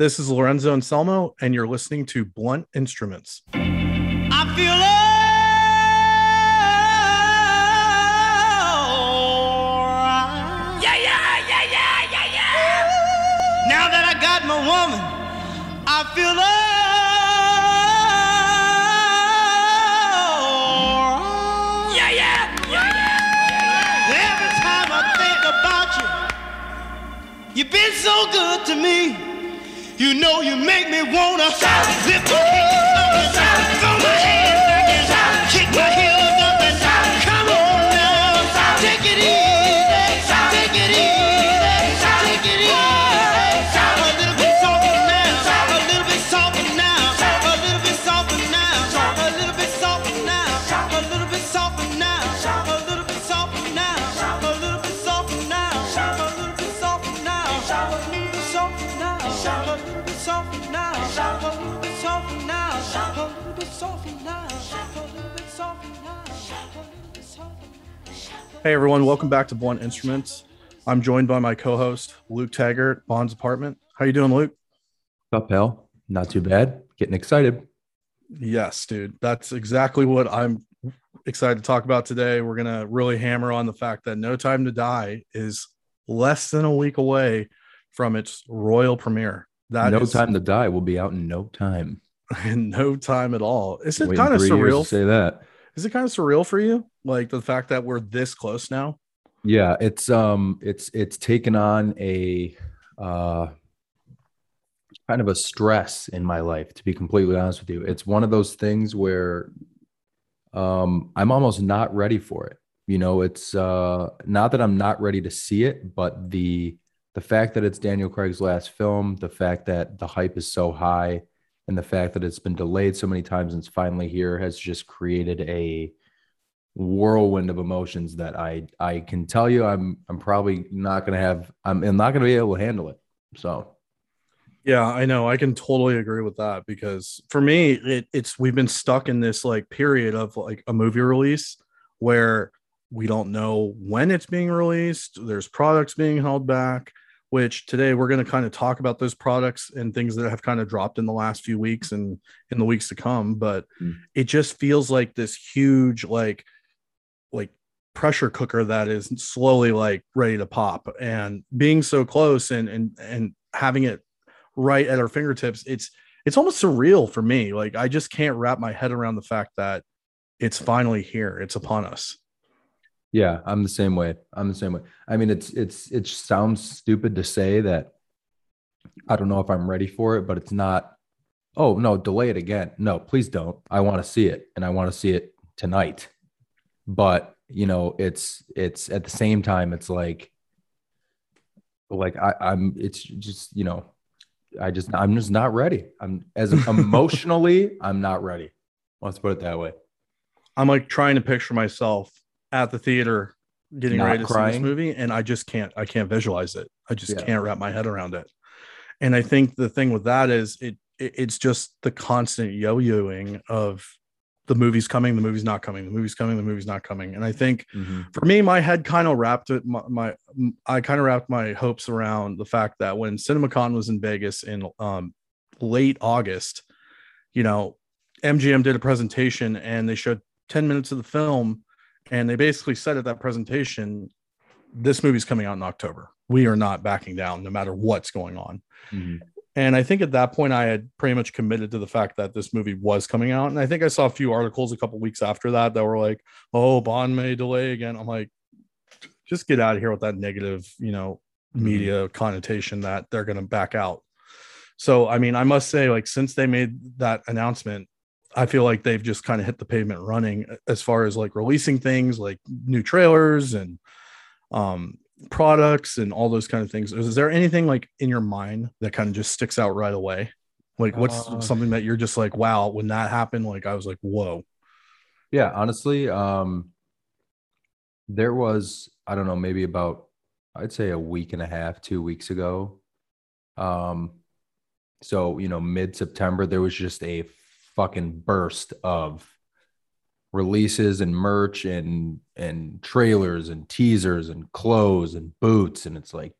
This is Lorenzo Anselmo, and you're listening to Blunt Instruments. I feel alright. Yeah, yeah, yeah, yeah, yeah, yeah. Now that I got my woman, I feel alright. Yeah, yeah, yeah, yeah. Every time I think about you, you've been so good to me. You know you make me wanna lift my hands up my now, a little bit softer now, a little bit softer now, a little bit softer now, a little bit softer now. Hey, everyone, welcome back to Blunt Instruments. I'm joined by my co-host Luke Taggart, Bond's apartment. How you doing, Luke? Up, pal. Not too bad. Getting excited. Yes, dude. That's exactly what I'm excited to talk about today. We're gonna really hammer on the fact that No Time to Die is less than a week away from its royal premiere. That no is time to die. We'll be out in no time. in no time at all. Is it Waiting kind of surreal? say that. Is it kind of surreal for you? Like the fact that we're this close now? Yeah, it's um, it's it's taken on a uh, kind of a stress in my life. To be completely honest with you, it's one of those things where um, I'm almost not ready for it. You know, it's uh, not that I'm not ready to see it, but the the fact that it's Daniel Craig's last film, the fact that the hype is so high, and the fact that it's been delayed so many times and it's finally here has just created a whirlwind of emotions that I I can tell you I'm I'm probably not gonna have I'm, I'm not gonna be able to handle it. So Yeah, I know. I can totally agree with that because for me, it, it's we've been stuck in this like period of like a movie release where we don't know when it's being released. There's products being held back, which today we're going to kind of talk about those products and things that have kind of dropped in the last few weeks and in the weeks to come. But Mm. it just feels like this huge like like pressure cooker that is slowly like ready to pop and being so close and and and having it right at our fingertips it's it's almost surreal for me like i just can't wrap my head around the fact that it's finally here it's upon us yeah, I'm the same way. I'm the same way. I mean, it's it's it sounds stupid to say that I don't know if I'm ready for it, but it's not. Oh no, delay it again. No, please don't. I want to see it, and I want to see it tonight. But you know, it's it's at the same time, it's like like I, I'm. It's just you know, I just I'm just not ready. I'm as emotionally, I'm not ready. Let's put it that way. i'm like trying to picture myself at the theater getting Not ready to see this movie and i just can't i can't visualize it i just Yeah. can't wrap my head around it and i think the thing with that is it, it it's just the constant yo-yoing of the movie's coming the movie's not coming the movie's coming the movie's not coming and i think Mhm. for me, my head kind of wrapped it. My, my I kind of wrapped my hopes around the fact that when CinemaCon was in Vegas in um, late August, you know, MGM did a presentation and they showed 10 minutes of the film, and they basically said at that presentation, "This movie's coming out in October. We are not backing down, no matter what's going on." Mhm. And I think at that point, I had pretty much committed to the fact that this movie was coming out. And I think I saw a few articles a couple weeks after that that were like, oh, Bond may delay again. I'm like, just get out of here with that negative, you know, Mhm. media connotation that they're going to back out. So, I mean, I must say, like, since they made that announcement, I feel like they've just kind of hit the pavement running as far as like releasing things like new trailers and um products and all those kind of things. Is, there anything like in your mind that kind of just sticks out right away? Like what's Uh, something that you're just like, wow, when that happened, like I was like, whoa. Yeah, honestly, um, there was I don't know maybe about I'd say a week and a half, two weeks ago. Um, so you know, mid September, there was just a fucking burst of releases and merch and and trailers and teasers and clothes and boots, and it's like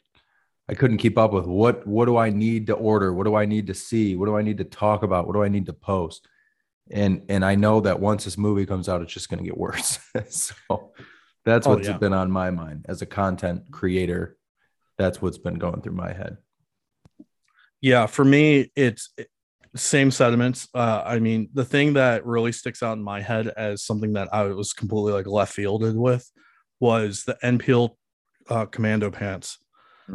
I couldn't keep up with what what do I need to order? What do I need to see? What do I need to talk about? What do I need to post? And and I know that once this movie comes out, it's just going to get worse. so that's Oh, what's yeah. been on my mind as a content creator. That's what's been going through my head. Yeah, for me, it's it- same sentiments. Uh, I mean, the thing that really sticks out in my head as something that I was completely like left fielded with was the NPL uh, commando pants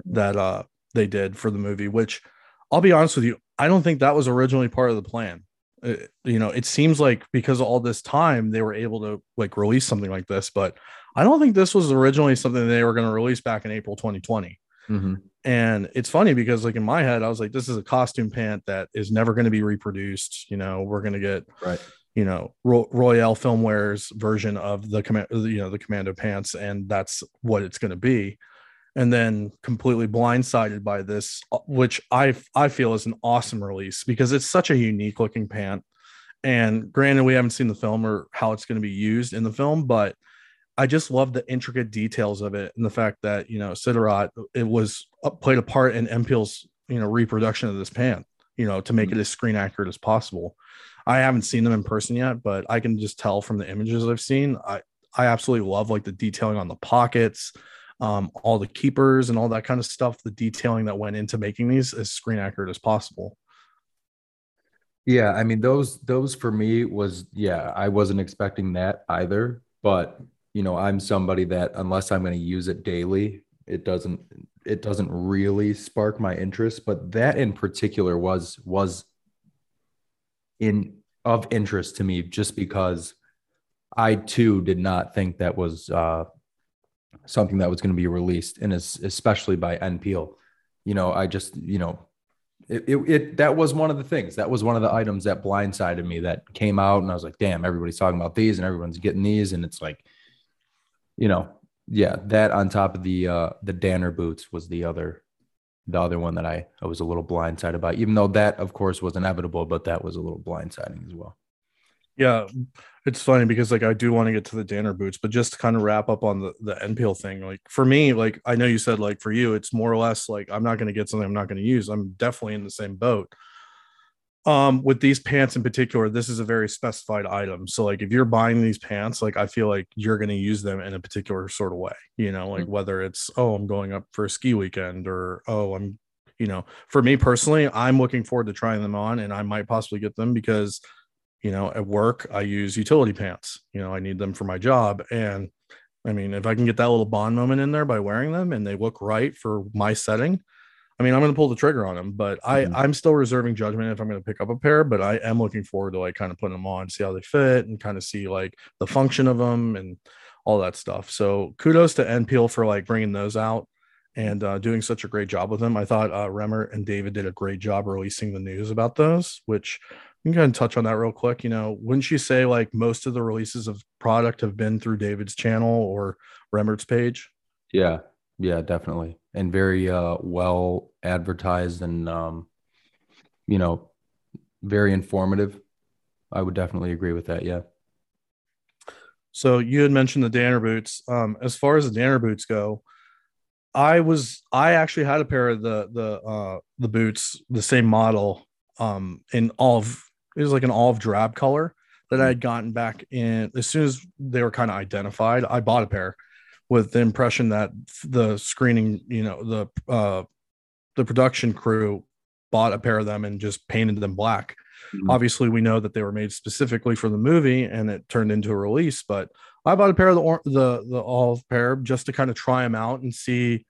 that uh, they did for the movie. Which I'll be honest with you, I don't think that was originally part of the plan. Uh, you know, it seems like because of all this time, they were able to like release something like this, but I don't think this was originally something they were going to release back in April 2020. Mhm. And it's funny because, like in my head, I was like, "This is a costume pant that is never going to be reproduced." You know, we're going to get, Right. you know, Ro- Royale Filmware's version of the command, you know, the commando pants, and that's what it's going to be. And then completely blindsided by this, uh, which I I feel is an awesome release because it's such a unique looking pant. And granted, we haven't seen the film or how it's going to be used in the film, but I just love the intricate details of it and the fact that you know Siderat it was uh, played a part in Empil's you know reproduction of this pan you know, to make it as screen accurate as possible. I haven't seen them in person yet, but I can just tell from the images I've seen. I I absolutely love like the detailing on the pockets, um, all the keepers and all that kind of stuff. The detailing that went into making these as screen accurate as possible. Yeah, I mean those those for me was yeah, I wasn't expecting that either, but you know, I'm somebody that unless I'm going to use it daily, it doesn't it doesn't really spark my interest, but that in particular was was in of interest to me just because I too did not think that was uh something that was going to be released and es- especially by NPL. You know, I just, you know, it, it, it that was one of the things that was one of the items that blindsided me that came out and i was like damn everybody's talking about these and everyone's getting these and it's like you know yeah that on top of the uh the danner boots was the other the other one that i i was a little blindsided by even though that of course was inevitable but that was a little blindsiding as well Yeah, it's funny because like I do want to get to the Danner boots, but just to kind of wrap up on the the NPL thing, like for me, like I know you said like for you, it's more or less like I'm not going to get something I'm not going to use. I'm definitely in the same boat. Um, with these pants in particular, this is a very specified item. So like if you're buying these pants, like I feel like you're going to use them in a particular sort of way, you know, like whether it's oh I'm going up for a ski weekend or oh I'm you know, for me personally, I'm looking forward to trying them on and I might possibly get them because you know at work i use utility pants. You know i need them for my job. And i mean if i can get that little bond moment in there by wearing them and they look right for my setting i mean i'm going to pull the trigger on them but i Mhm. i'm still reserving judgment if i'm going to pick up a pair but i am looking forward to like kind of putting them on see how they fit and kind of see like the function of them and all that stuff so kudos to npl for like bringing those out and uh, doing such a great job with them. I thought uh, Remmert and David did a great job releasing the news about those, which we can kind of touch on that real quick. You know, wouldn't you say like most of the releases of product have been through David's channel or Remmert's page? yeah yeah definitely and very uh well advertised and um you know very informative i would definitely agree with that yeah So you had mentioned the Danner boots. Um, as far as the Danner boots go, I was I actually had a pair of the the uh the boots, the same model, um, in olive. It was like an olive drab color that I had gotten back in as soon as they were kind of identified. I bought a pair with the impression that the screening, you know, the uh the production crew bought a pair of them and just painted them black Mhm. obviously we know that they were made specifically for the movie and it turned into a release but i bought a pair of the or- the the olive pair just to kind of try them out and see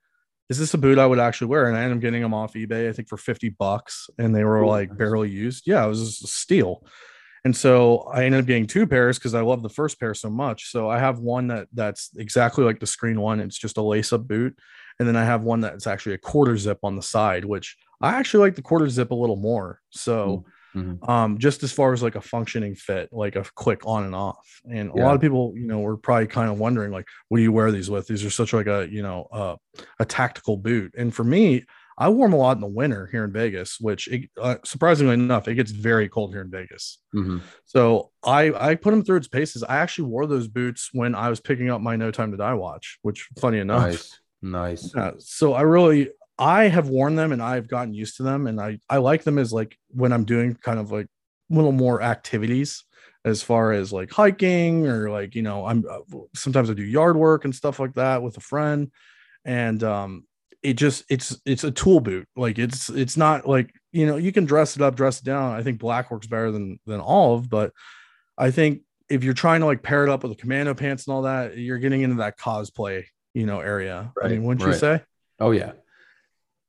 is this a boot i would actually wear and i ended up getting them off ebay i think for 50 bucks and they were Ooh, like nice. barely used yeah it was a steal and so i ended up getting two pairs because i love the first pair so much. So i have one that that's exactly like the screen one. It's just a lace up boot. And then i have one that's actually a quarter zip on the side which i actually like the quarter zip a little more. So Mhm. um just as far as like a functioning fit like a quick on and off. And a lot of people you know were probably kind of wondering like what do you wear these with? These are such like a you know uh, a tactical boot. And for me i wore them a lot in the winter here in vegas which it, uh, surprisingly enough it gets very cold here in vegas. Mhm. so i i put them through its paces. I actually wore those boots when i was picking up my no time to die watch which funny enough nice. Nice. Yeah, so I really I have worn them and I've gotten used to them, and I I like them as like when I'm doing kind of like little more activities as far as like hiking or like you know I'm uh, sometimes I do yard work and stuff like that with a friend, and um it just it's it's a tool boot like it's it's not like you know you can dress it up dress it down i think black works better than than olive but i think if you're trying to like pair it up with the commando pants and all that you're getting into that cosplay you know area i mean wouldn't right. you say Oh yeah.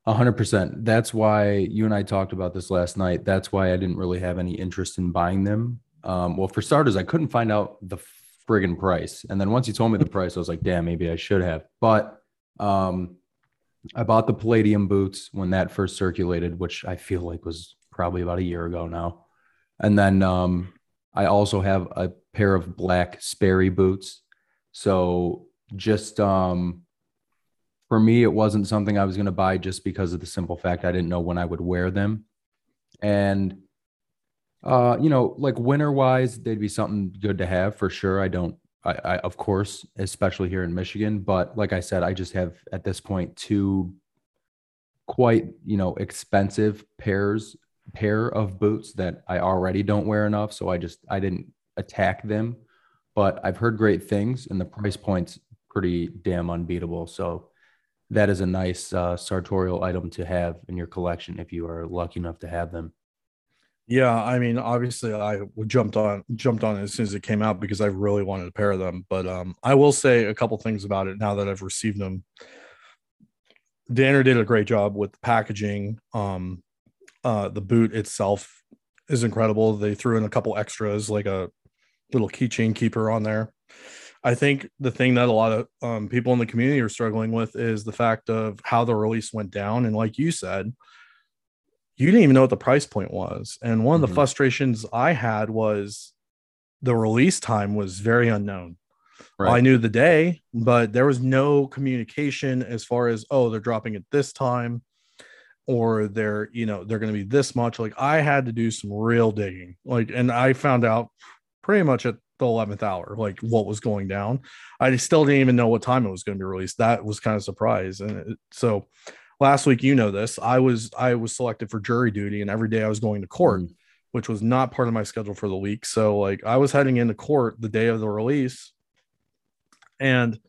A hundred percent. That's why you and I talked about this last night. That's why I didn't really have any interest in buying them. Um, well, for starters, I couldn't find out the friggin' price. And then once you told me the price, I was like, damn, maybe I should have. But um, I bought the palladium boots when that first circulated, which I feel like was probably about a year ago now. And then um, I also have a pair of black Sperry boots. So just um, for me, it wasn't something I was going to buy just because of the simple fact I didn't know when I would wear them. And, uh, you know, like winter wise, they'd be something good to have for sure. I don't, I, I, of course, especially here in Michigan. But like I said, I just have at this point two quite, you know, expensive pairs, pair of boots that I already don't wear enough. So I just, I didn't attack them. But I've heard great things and the price point's pretty damn unbeatable. So, that is a nice uh, sartorial item to have in your collection if you are lucky enough to have them. Yeah i mean obviously i jumped on jumped on it as soon as it came out because i really wanted a pair of them but um i will say a couple things about it now that i've received them. Danner did a great job with the packaging um uh the boot itself is incredible. They threw in a couple extras like a little keychain keeper on there. I think the thing that a lot of um, people in the community are struggling with is the fact of how the release went down and like you said you didn't even know what the price point was and one of the mm-hmm. frustrations i had was the release time was very unknown I knew the day, but there was no communication as far as oh they're dropping it this time, or they're you know they're going to be this much. Like I had to do some real digging, like, and I found out pretty much at the eleventh hour, like what was going down. I still didn't even know what time it was going to be released. That was kind of a surprise, and it, so last week, you know this, I was I was selected for jury duty, and every day I was going to court Mm. which was not part of my schedule for the week. So like I was heading into court the day of the release and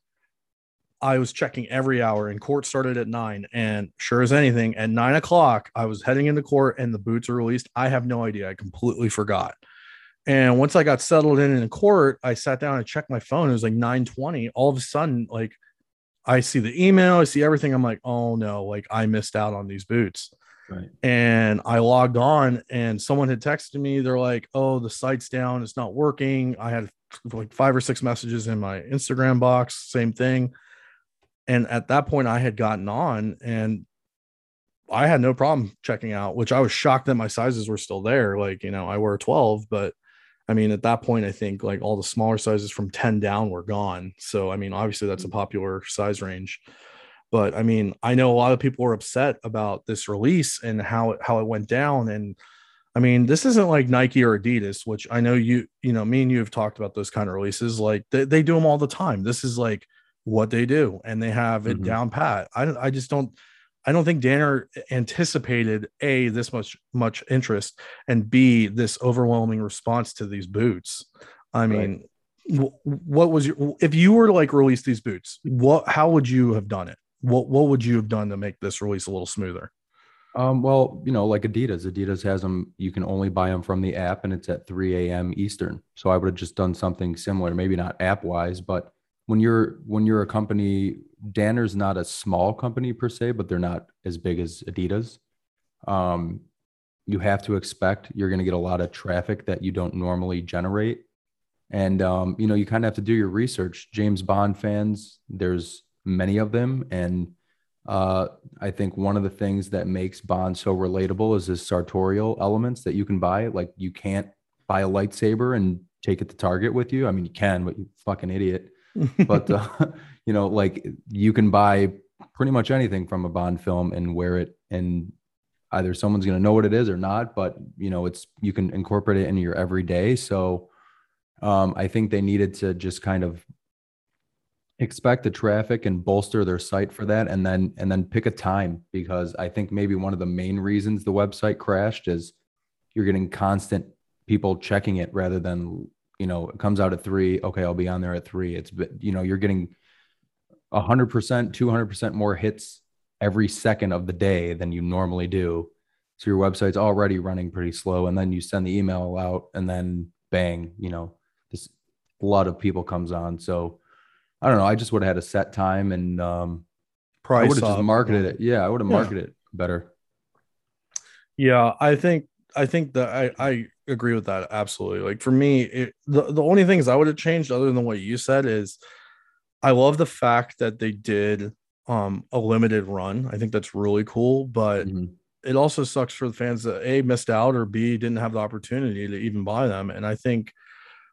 I was checking every hour and court started at nine. And sure as anything, at nine o'clock, I was heading into court and the boots are released. I have no idea. I completely forgot. And once I got settled in in court, I sat down and checked my phone. It was like 920. All of a sudden, like I see the email, I see everything. I'm like, oh no, like I missed out on these boots Right. and I logged on and someone had texted me. They're like, "Oh, the site's down. It's not working." I had like five or six messages in my Instagram box, same thing. And at that point, I had gotten on and I had no problem checking out, which I was shocked that my sizes were still there. Like, you know, I wear 12, but I mean, at that point, I think like all the smaller sizes from 10 down were gone. So, I mean, obviously, that's a popular size range but I mean, I know a lot of people were upset about this release and how it how it went down. And I mean, this isn't like Nike or Adidas, which I know you, you know, me and you have talked about those kind of releases. Like they, they do them all the time. This is like what they do, and they have it Mhm. down pat. I I just don't, I don't think Danner anticipated a this much much interest and b this overwhelming response to these boots. I mean, wh- what was your if you were to like release these boots? What how would you have done it? What what would you have done to make this release a little smoother? Um, well, you know, like Adidas, Adidas has them. You can only buy them from the app, and it's at 3 a.m. Eastern. So I would have just done something similar, maybe not app wise, but when you're when you're a company, Danner's not a small company per se, but they're not as big as Adidas. Um, you have to expect you're going to get a lot of traffic that you don't normally generate, and um, you know, you kind of have to do your research. James Bond fans, there's many of them, and uh, I think one of the things that makes Bond so relatable is his sartorial elements that you can buy. Like you can't buy a lightsaber and take it to Target with you. I mean, you can, but you fucking idiot. But uh, you know, like you can buy pretty much anything from a Bond film and wear it, and either someone's going to know what it is or not. But you know, it's you can incorporate it into your everyday. So um, I think they needed to just kind of expect the traffic and bolster their site for that and then and then pick a time because i think maybe one of the main reasons the website crashed is you're getting constant people checking it rather than you know it comes out at three okay i'll be on there at three it's you know you're getting 100% 200% more hits every second of the day than you normally do so your website's already running pretty slow and then you send the email out and then bang you know this flood of people comes on so I don't know. I just would have had a set time and um, Price I would have just marketed it. Yeah, I would have Yeah. marketed it better. Yeah, I think I think that I I agree with that absolutely. Like for me, it, the the only things I would have changed other than what you said is I love the fact that they did um a limited run. I think that's really cool, but Mhm. it also sucks for the fans that a missed out or b didn't have the opportunity to even buy them. And I think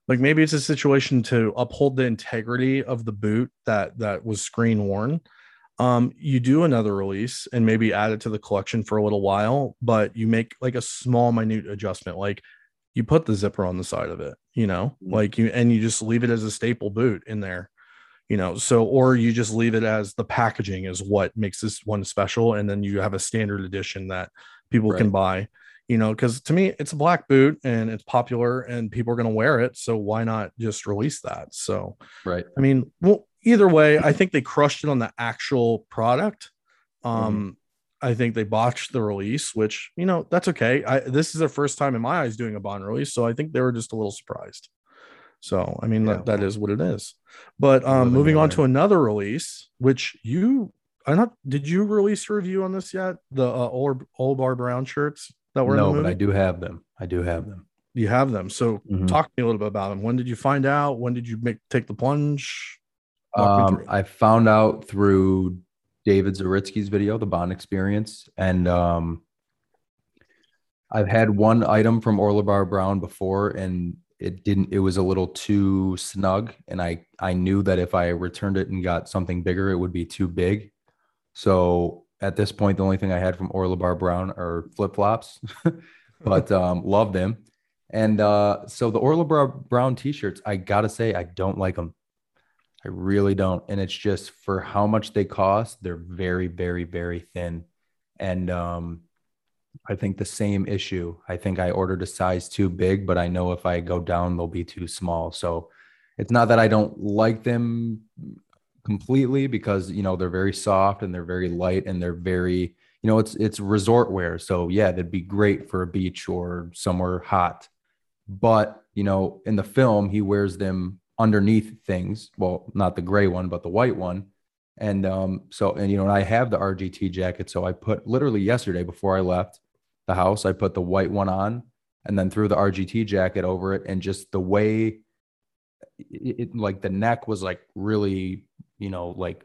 like maybe it's a situation to uphold the integrity of the boot that that was screen worn um you do another release and maybe add it to the collection for a little while but you make like a small minute adjustment like you put the zipper on the side of it you know? Mhm. like you and you just leave it as a staple boot in there you know? So or you just leave it as the packaging is what makes this one special and then you have a standard edition that people can buy you know? Because to me it's a black boot and it's popular and people are going to wear it so why not just release that? So Right. I mean, well, either way, I think they crushed it on the actual product. Um, I think they botched the release, which you know that's okay. I this is their first time in my eyes doing a Bond release, so I think they were just a little surprised. So I mean, Yeah, that, that is what it is. But um, moving on to another release, which you, I not did you release a review on this yet? The uh, old orlebar brown shirts that were in No, but. I do have them. I do have them. You have them. So Mhm. talk to me a little bit about them. When did you find out? When did you make take the plunge? Um. I found out through David Zaritsky's video, the Bond Experience, and um, I've had one item from Orlebar Brown before, and it didn't. It was a little too snug, and I I knew that if I returned it and got something bigger, it would be too big. So at this point, the only thing I had from Orlebar Brown are flip flops, but um, loved them. And uh, so the Orlebar Brown t-shirts, I gotta say, I don't like them. I really don't. And it's just for how much they cost, they're very, very, very thin. And um, I think the same issue. I think I ordered a size too big, but I know if I go down, they'll be too small. So it's not that I don't like them completely because you know they're very soft and they're very light and they're very you know it's it's resort wear so yeah they'd be great for a beach or somewhere hot but you know in the film he wears them underneath things well not the gray one but the white one. And um so and you know and i have the rgt jacket so i put literally yesterday before i left the house i put the white one on and then threw the rgt jacket over it. And just the way it, it like the neck was like really you know like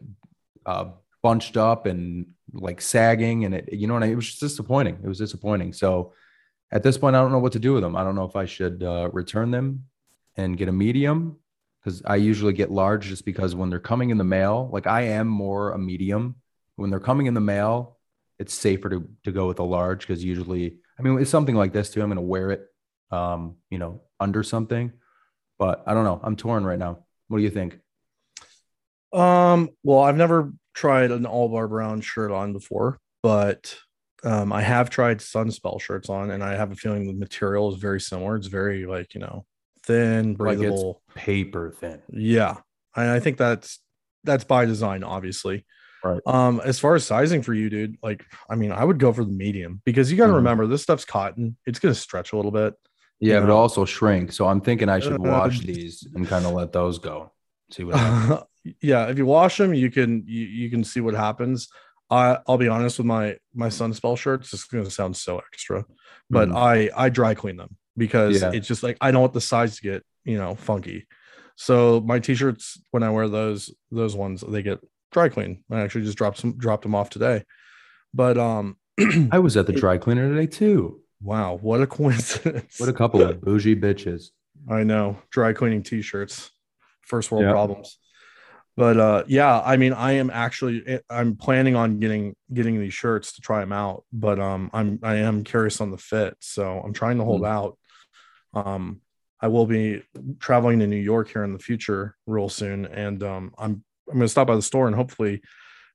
uh bunched up and like sagging and it you know and it was disappointing. It was disappointing. So at this point i don't know what to do with them. I don't know if i should uh, return them and get a medium because i usually get large just because when they're coming in the mail like i am more a medium. When they're coming in the mail it's safer to, to go with a large because usually i mean it's something like this too i'm going to wear it um you know under something but i don't know i'm torn right now. What do you think? Um, well, I've never tried an orlebar brown shirt on before, but um, I have tried sunspel shirts on, and I have a feeling the material is very similar. It's very like you know thin, Like it's- paper thin yeah, and I think that's that's by design, obviously. Right. Um, as far as sizing for you, dude, like I mean, I would go for the medium because you got to Mhm. remember this stuff's cotton. It's gonna stretch a little bit. Yeah, You but also shrink. So I'm thinking I should Uh, wash these and kind of let those go. See what happens. yeah, if you wash them, you can you, you can see what happens. I I'll be honest with my my sunspel shirts. It's going to sound so extra, but Mhm. I I dry clean them because Yeah. it's just like I don't want the sides to get you know funky. So my t-shirts when I wear those those ones they get dry clean. I actually just dropped some dropped them off today. But um, I was at the dry cleaner today too. wow, what a coincidence! What a couple of bougie bitches. I know dry cleaning t-shirts, first world Yeah. problems. But uh, yeah, I mean, I am actually eh, I'm planning on getting getting these shirts to try them out, but um, I'm I am curious on the fit, so I'm trying to hold out. Um, I will be traveling to New York here in the future real soon, and um, I'm I'm gonna stop by the store and hopefully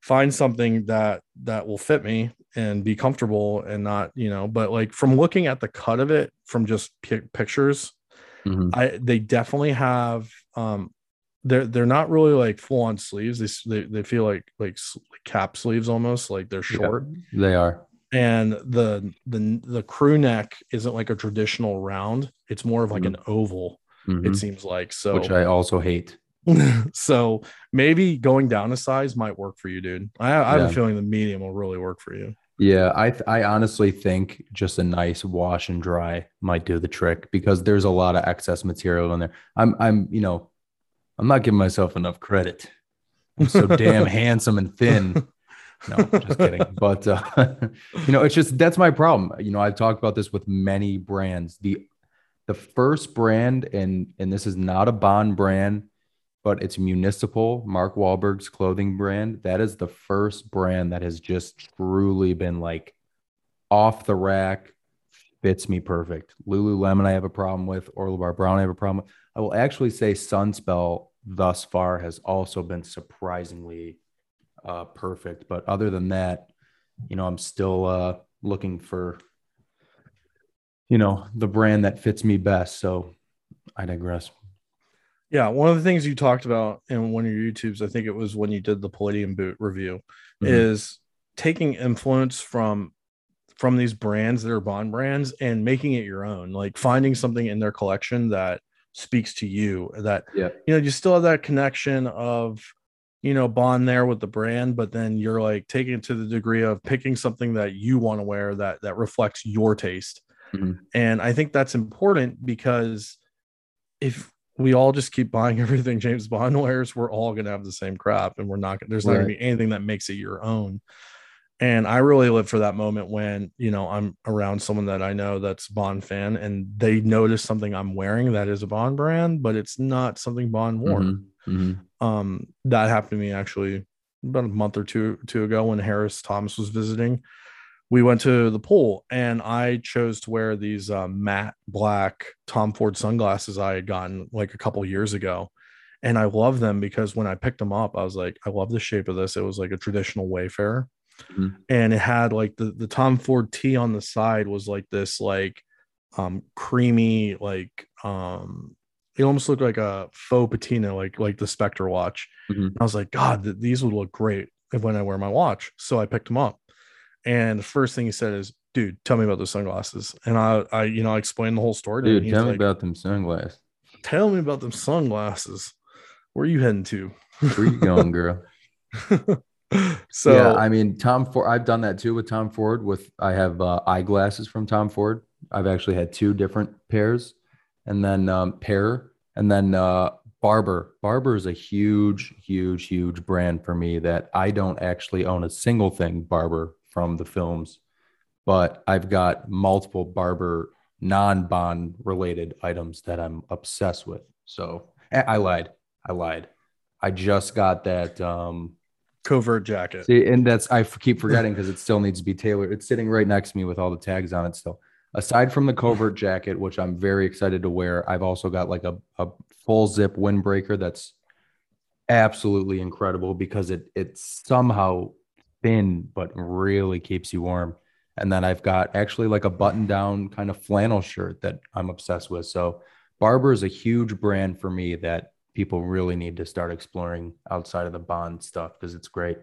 find something that that will fit me and be comfortable and not you know but like from looking at the cut of it from just pi- pictures Mhm. i they definitely have um they're they're not really like full on sleeves they, they they feel like like cap sleeves almost like they're Yeah. short They are. And the the the crew neck isn't like a traditional round it's more of like Mhm. an oval Mhm. it seems like so Which I also hate. so maybe going down a size might work for you, dude. I, I have Yeah. a feeling the medium will really work for you. Yeah, I th- I honestly think just a nice wash and dry might do the trick because there's a lot of excess material in there. I'm I'm you know, I'm not giving myself enough credit. I'm so damn handsome and thin. No, just kidding. But uh, you know, it's just that's my problem. You know, I've talked about this with many brands. The the first brand, and and this is not a Bond brand, but it's municipal. Mark Wahlberg's clothing brand. That is the first brand that has just truly been like off the rack, fits me perfect. Lululemon, I have a problem with. Orlebar Brown, I have a problem with. I will actually say Sunspel thus far has also been surprisingly uh, perfect. But other than that, you know, I'm still uh, looking for, you know, the brand that fits me best. So I digress. Yeah, one of the things you talked about in one of your YouTubes, I think it was when you did the Palladium boot review, Mhm. is taking influence from from these brands that are bond brands and making it your own, like finding something in their collection that speaks to you that Yeah. you know you still have that connection of you know bond there with the brand but then you're like taking it to the degree of picking something that you want to wear that that reflects your taste Mhm. and i think that's important because if we all just keep buying everything james bond wears we're all going to have the same crap and we're not there's not going to be anything that makes it your own and i really live for that moment when you know i'm around someone that i know that's bond fan and they notice something i'm wearing that is a bond brand but it's not something bond wore Mhm. Mhm. um that happened to me actually about a month or two two ago when harris thomas was visiting we went to the pool and i chose to wear these uh, matte black tom ford sunglasses i had gotten like a couple years ago and i love them because when i picked them up i was like i love the shape of this it was like a traditional wayfarer Mhm. and it had like the the tom ford t on the side was like this like um creamy like um it almost looked like a faux patina like like the spectre watch Mhm. i was like god th- these would look great when i wear my watch so i picked them up and the first thing he said is dude tell me about the sunglasses and i i you know i explained the whole story to him. Dude, tell me like, about them sunglasses. tell me about them sunglasses where are you heading to Where you going, girl? so yeah, I mean, Tom Ford. I've done that too with Tom Ford. With I have uh, eyeglasses from Tom Ford. I've actually had two different pairs, and then um, pair, and then uh, Barbour. Barbour is a huge, huge, huge brand for me. That I don't actually own a single thing Barbour from the films, but I've got multiple Barbour non-bond related items that I'm obsessed with. So I I lied. I lied. I just got that. Um, covert jacket See, and that's I keep forgetting because it still needs to be tailored. It's sitting right next to me with all the tags on it still. Aside from the covert jacket, which I'm very excited to wear, I've also got like a, a full zip windbreaker that's absolutely incredible because it it's somehow thin but really keeps you warm. And then I've got actually like a button down kind of flannel shirt that I'm obsessed with. So Barbour is a huge brand for me that people really need to start exploring outside of the bond stuff because it's great.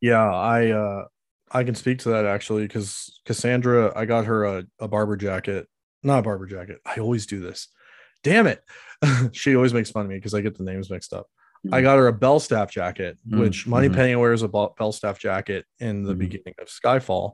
Yeah, I uh I can speak to that actually because Cassandra, I got her a, a barbour jacket, not a barbour jacket. I always do this. Damn it. she always makes fun of me because I get the names mixed up. I Mhm. got her a Belstaff jacket, Mm, which Money mhm. Penny wears a Bell- Belstaff jacket in the Mhm. beginning of Skyfall.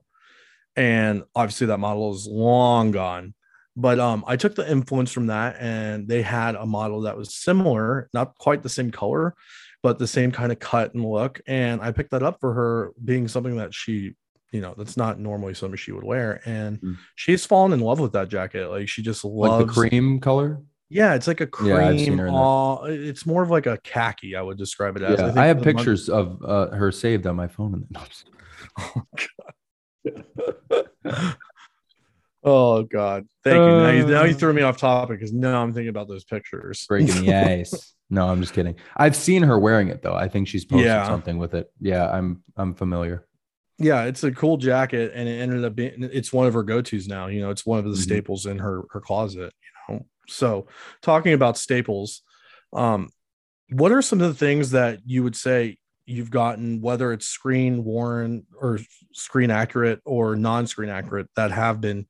And obviously that model is long gone. But um, I took the influence from that, and they had a model that was similar, not quite the same color, but the same kind of cut and look. And I picked that up for her, being something that she, you know, that's not normally something she would wear. And Mm. she's fallen in love with that jacket. Like she just Like loves the cream color. Yeah, it's like a cream. Yeah, I've seen her all- it's more of like a khaki. I would describe it as. Yeah, think I have pictures of uh, her saved on my phone. Oh, God. Oh God, thank you. Now you, now you Uh. threw me off topic because now I'm thinking about those pictures. Breaking the ice. No, I'm just kidding. I've seen her wearing it though. I think she's posted Yeah. something with it. Yeah, I'm I'm familiar. Yeah, it's a cool jacket, and it ended up being it's one of her go tos now. You know, it's one of the Mhm. staples in her her closet. You know, so talking about staples, um, what are some of the things that you would say you've gotten, whether it's screen worn or screen accurate or non screen accurate, that have been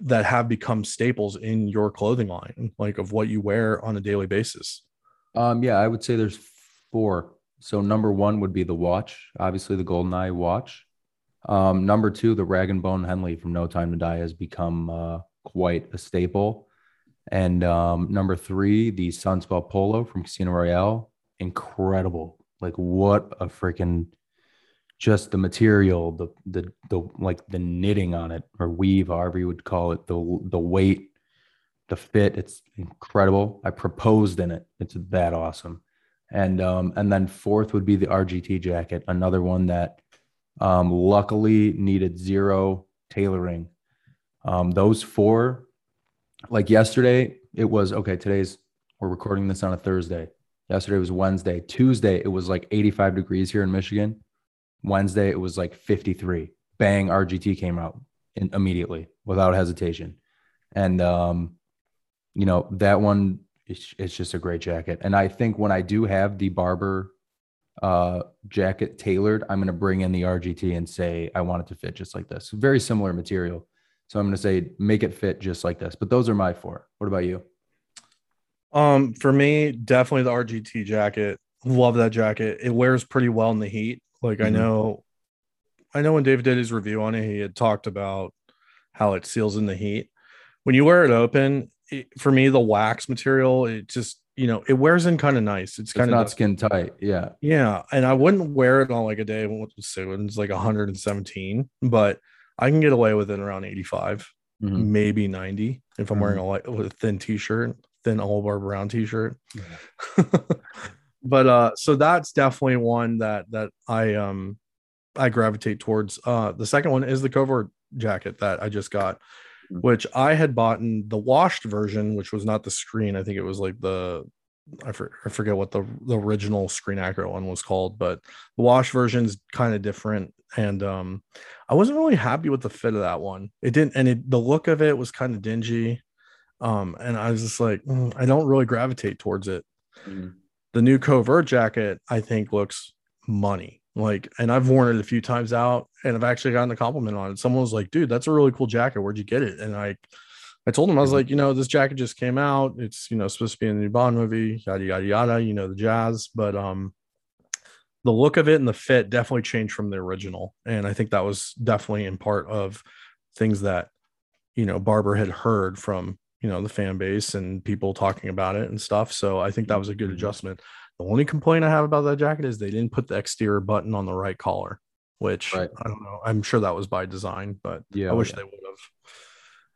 that have become staples in your clothing line, like of what you wear on a daily basis? Um, yeah, I would say there's four. So number one would be the watch, obviously the GoldenEye watch. Um, number two, the Rag and Bone Henley from No Time to Die has become uh, quite a staple. And um, number three, the Sunspel Polo from Casino Royale, incredible. Like what a freaking just the material, the the the like the knitting on it or weave, however you would call it, the the weight, the fit, it's incredible. I proposed in it. It's that awesome. And um and then fourth would be the RGT jacket, another one that um luckily needed zero tailoring. Um those four like yesterday it was okay, today's we're recording this on a Thursday. Yesterday was Wednesday. Tuesday it was like 85 degrees here in Michigan. Wednesday it was like 53. Bang, RGT came out in, immediately without hesitation. And um, you know, that one it's, it's just a great jacket. And I think when I do have the barbour uh jacket tailored, I'm gonna bring in the RGT and say I want it to fit just like this. Very similar material. So I'm gonna say make it fit just like this. But those are my four. What about you? Um, for me, definitely the RGT jacket. Love that jacket. It wears pretty well in the heat. Like I Mhm. know, I know when David did his review on it, he had talked about how it seals in the heat. When you wear it open, it, for me, the wax material, it just you know it wears in kind of nice. It's kind not of skin tight. Yeah. yeah, and I wouldn't wear it on like a day when it's like 117, but I can get away with it around 85 Mhm. maybe 90 if I'm wearing a light with a thin t-shirt, thin orlebar brown t-shirt. but uh so that's definitely one that that I um I gravitate towards. Uh the second one is the covert jacket that I just got, Mm. which I had bought in the washed version, which was not the screen. I think it was like the I, for, I forget what the the original screen accurate one was called, but the wash version is kind of different. And um, I wasn't really happy with the fit of that one. It didn't, and it, the look of it was kind of dingy. Um, and I was just like, "Mm, I don't really gravitate towards it. Mhm. The new covert jacket, I think, looks money. Like, and I've worn it a few times out, and I've actually gotten a compliment on it. Someone was like, "Dude, that's a really cool jacket. Where'd you get it?" And I, I told him I was like, you know, this jacket just came out. It's you know supposed to be in the new Bond movie, yada yada yada. You know the jazz, but um, the look of it and the fit definitely changed from the original, and I think that was definitely in part of things that you know Barbour had heard from you know the fan base and people talking about it and stuff. So I think that was a good Mhm. adjustment. The only complaint I have about that jacket is they didn't put the exterior button on the right collar, which Right. I don't know. I'm sure that was by design, but Yeah. I wish yeah. they would have,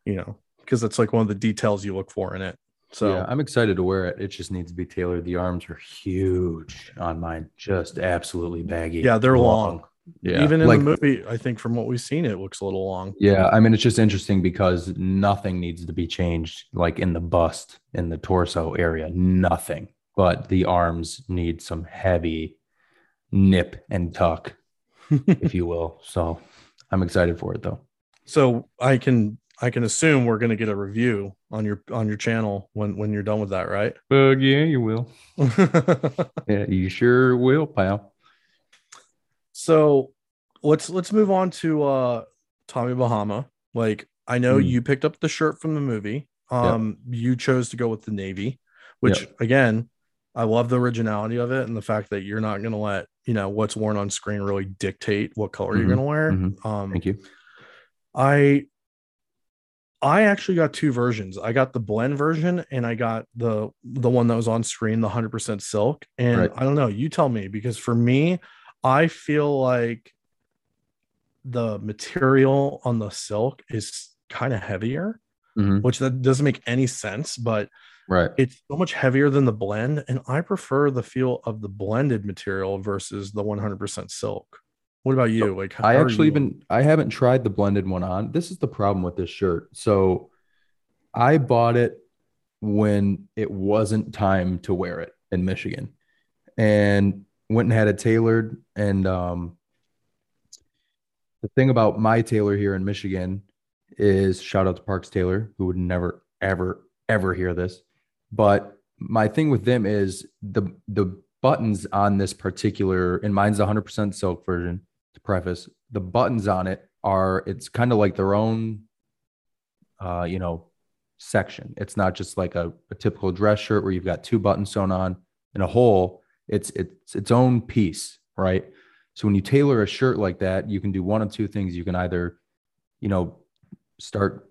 you know, because that's like one of the details you look for in it. So yeah, I'm excited to wear it. It just needs to be tailored. The arms are huge on mine, just absolutely baggy. Yeah, they're long. Yeah, even in like the movie, I think from what we've seen, it looks a little long. yeah. I mean, it's just interesting because nothing needs to be changed, like in the bust, in the torso area, nothing. But the arms need some heavy nip and tuck, if you will. So I'm excited for it, though. so I can I can assume we're gonna get a review on your on your channel when when you're done with that, right? Uh, yeah, you will. Yeah, you sure will, pal. so let's let's move on to uh Tommy Bahama. Like I know Hmm. you picked up the shirt from the movie. Um you chose to go with the navy, which Yep. again, I love the originality of it and the fact that you're not gonna let you know what's worn on screen really dictate what color you're Mhm. gonna wear. Mhm. Um Thank you. I I actually got two versions. I got the blend version and I got the the one that was on screen, the 100% silk. And Right. I don't know, you tell me because for me, I feel like the material on the silk is kind of heavier, Mhm. which that doesn't make any sense, but Right. it's so much heavier than the blend and I prefer the feel of the blended material versus the 100% silk. What about you? Like, I actually even I haven't tried the blended one on. This is the problem with this shirt. So I bought it when it wasn't time to wear it in Michigan and went and had it tailored and um the thing about my tailor here in Michigan is shout out to Parks Taylor who would never ever ever hear this. But my thing with them is the the buttons on this particular and mine's the 100% silk version to preface the buttons on it are it's kind of like their own uh you know section. It's not just like a, a typical dress shirt where you've got two buttons sewn on. In a hole it's it's its own piece right? So when you tailor a shirt like that you can do one of two things. You can either you know start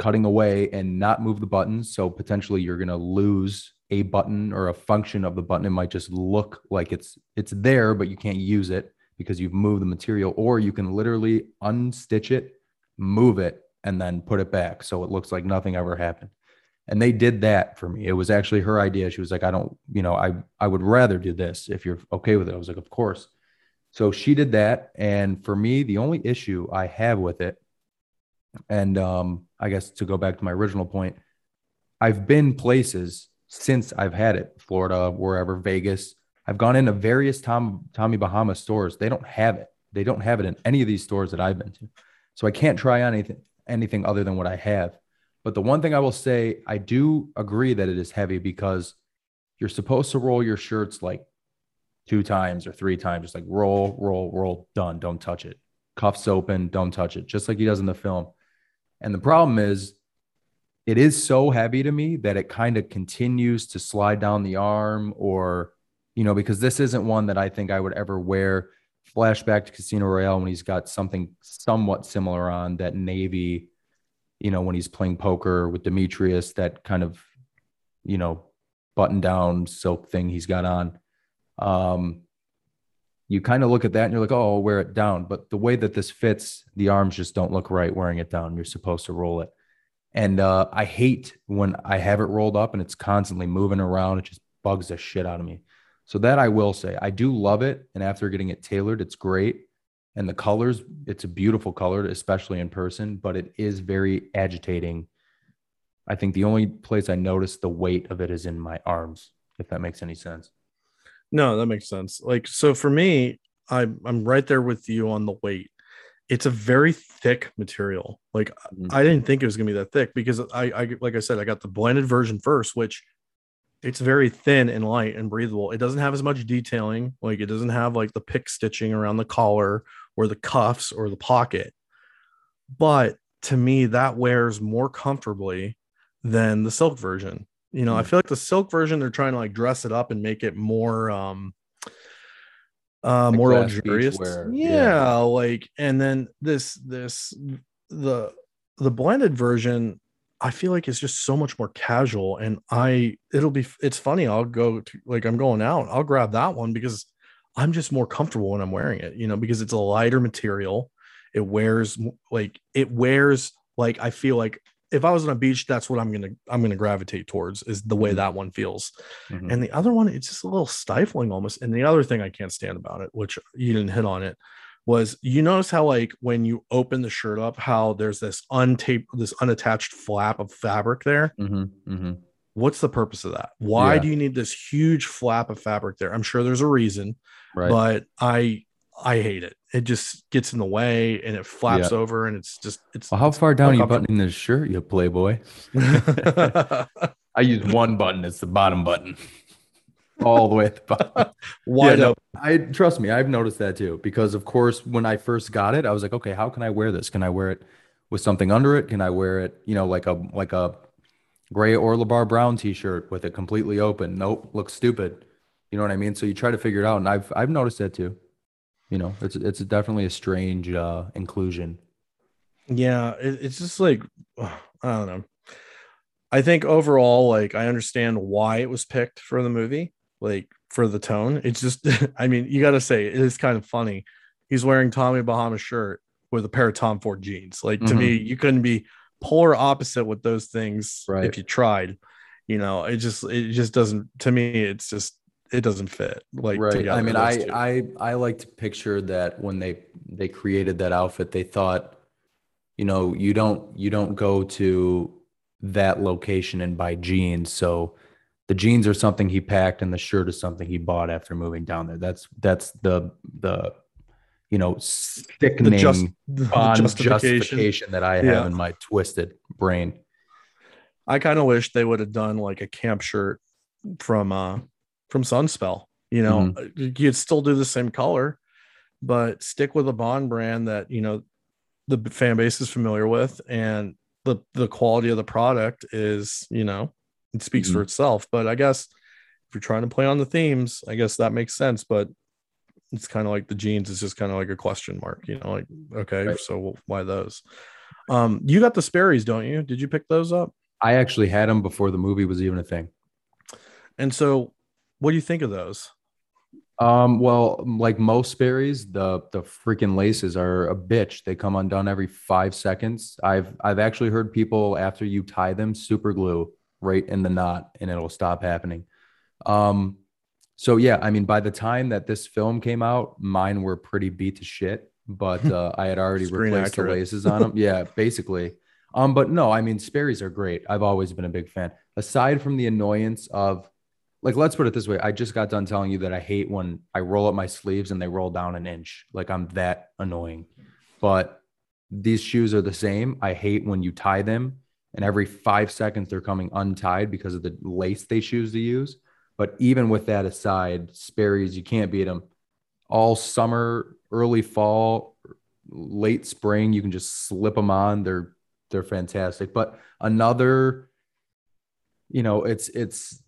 cutting away and not move the buttons so potentially you're going to lose a button or a function of the button. It might just look like it's it's there but you can't use it because you've moved the material or you can literally unstitch it move it and then put it back. So it looks like nothing ever happened. And they did that for me. It was actually her idea. She was like i don't you know i i would rather do this if you're okay with it. I was like of course. So she did that. And for me the only issue i have with it and um i guess to go back to my original point i've been places since i've had it florida wherever vegas. I've gone into various tom tommy bahama stores. They don't have it. They don't have it in any of these stores that i've been to. So i can't try anything anything other than what i have. But the one thing i will say i do agree that it is heavy because you're supposed to roll your shirts like two times or three times just like roll roll roll done don't touch it. Cuffs open don't touch it just like he does in the film and the problem is, it is so heavy to me that it kind of continues to slide down the arm, or, you know, because this isn't one that I think I would ever wear. Flashback to Casino Royale when he's got something somewhat similar on that navy, you know, when he's playing poker with Dimitrios, that kind of, you know, button down silk thing he's got on. Um, you kind of look at that and you're like, oh, I'll wear it down. But the way that this fits, the arms just don't look right wearing it down. You're supposed to roll it. And uh, I hate when I have it rolled up and it's constantly moving around. It just bugs the shit out of me. So that I will say, I do love it. And after getting it tailored, it's great. And the colors, it's a beautiful color, especially in person, but it is very agitating. I think the only place I notice the weight of it is in my arms, if that makes any sense. No, that makes sense. Like, so for me, I'm I'm right there with you on the weight. It's a very thick material. Like, Mhm. I didn't think it was gonna be that thick because I, I like I said, I got the blended version first, which it's very thin and light and breathable. It doesn't have as much detailing. Like, it doesn't have like the pick stitching around the collar or the cuffs or the pocket. But to me, that wears more comfortably than the silk version. You know, I feel like the silk version they're trying to like dress it up and make it more um uh Like more luxurious. Yeah, yeah. like and then this this the the blended version I feel like it's just so much more casual and I it'll be it's funny I'll go to like I'm going out I'll grab that one because I'm just more comfortable when I'm wearing it, you know, because it's a lighter material. It wears like it wears like I feel like if I was on a beach, that's what I'm gonna I'm gonna gravitate towards is the way Mhm. that one feels. Mhm. And the other one, it's just a little stifling almost. And the other thing I can't stand about it, which you didn't hit on it, was you notice how like when you open the shirt up, how there's this untaped, this unattached flap of fabric there. Mhm, mhm. What's the purpose of that? Why Yeah. do you need this huge flap of fabric there? I'm sure there's a reason, Right. but I I hate it. It just gets in the way and it flaps over and it's just it's well, how far down are you buttoning this shirt, you playboy? I use one button. It's the bottom button. All the way at the bottom. wide no. I trust me, I've noticed that too. Because of course, when I first got it, I was like, okay, how can I wear this? Can I wear it with something under it? Can I wear it, you know, like a like a gray Orlebar Brown t-shirt with it completely open? Nope, looks stupid. You know what I mean? So you try to figure it out, and I've I've noticed that too. You know, it's it's definitely a strange uh, inclusion. Yeah, it, it's just like I don't know. I think overall, like I understand why it was picked for the movie, like for the tone. It's just, I mean, you got to say it is kind of funny. He's wearing Tommy Bahama shirt with a pair of Tom Ford jeans. Like to Mhm. me, you couldn't be polar opposite with those things Right. if you tried. You know, it just it just doesn't. To me, it's just it doesn't fit. Like right. together, I mean, I two. I I like to picture that when they they created that outfit, they thought, you know, you don't you don't go to that location and buy jeans. So the jeans are something he packed, and the shirt is something he bought after moving down there. That's that's the the you know the sickening just the justification. justification. that I have Yeah. in my twisted brain. I kind of wish they would have done like a camp shirt from uh from Sunspel. You know, Mm-hmm. you'd still do the same color, but stick with a Bond brand that you know the fan base is familiar with, and the the quality of the product is you know it speaks Mm-hmm. for itself. But I guess if you're trying to play on the themes, I guess that makes sense. But it's kind of like the jeans is just kind of like a question mark. You know, like okay, Right. so why those? Um, you got the Sperry's, don't you? Did you pick those up? I actually had them before the movie was even a thing. And so, what do you think of those? Um, well, like most Sperry's, the the freaking laces are a bitch. They come undone every five seconds. I've I've actually heard people after you tie them super glue right in the knot and it'll stop happening. Um, so yeah, I mean, by the time that this film came out, mine were pretty beat to shit, but uh, I had already replaced the laces on them. Yeah, basically. Um, but no, I mean, Sperry's are great. I've always been a big fan. Aside from the annoyance of like let's put it this way. I just got done telling you that i hate when i roll up my sleeves and they roll down an inch. Like i'm that annoying. But these shoes are the same. I hate when you tie them and every five seconds they're coming untied because of the lace they choose to use. But even with that aside sperry's you can't beat them all summer early fall late spring you can just slip them on. They're they're fantastic. But another you know it's it's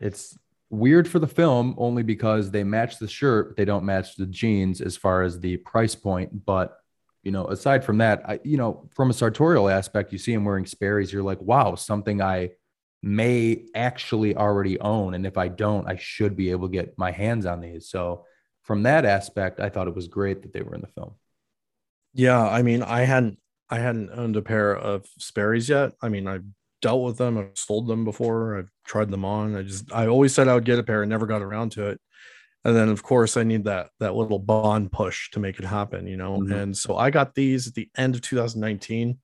it's weird for the film only because they match the shirt, they don't match the jeans as far as the price point. But you know, aside from that, I you know, from a sartorial aspect, you see him wearing Sperry's, you're like, wow, something I may actually already own. And if I don't, I should be able to get my hands on these. So from that aspect, I thought it was great that they were in the film. Yeah, I mean, I hadn't I hadn't owned a pair of Sperry's yet. I mean, I've dealt with them, I've sold them before, I've tried them on. I just I always said I would get a pair, and never got around to it. And then of course I need that that little bond push to make it happen, you know. Mhm. And so I got these at the end of 2019.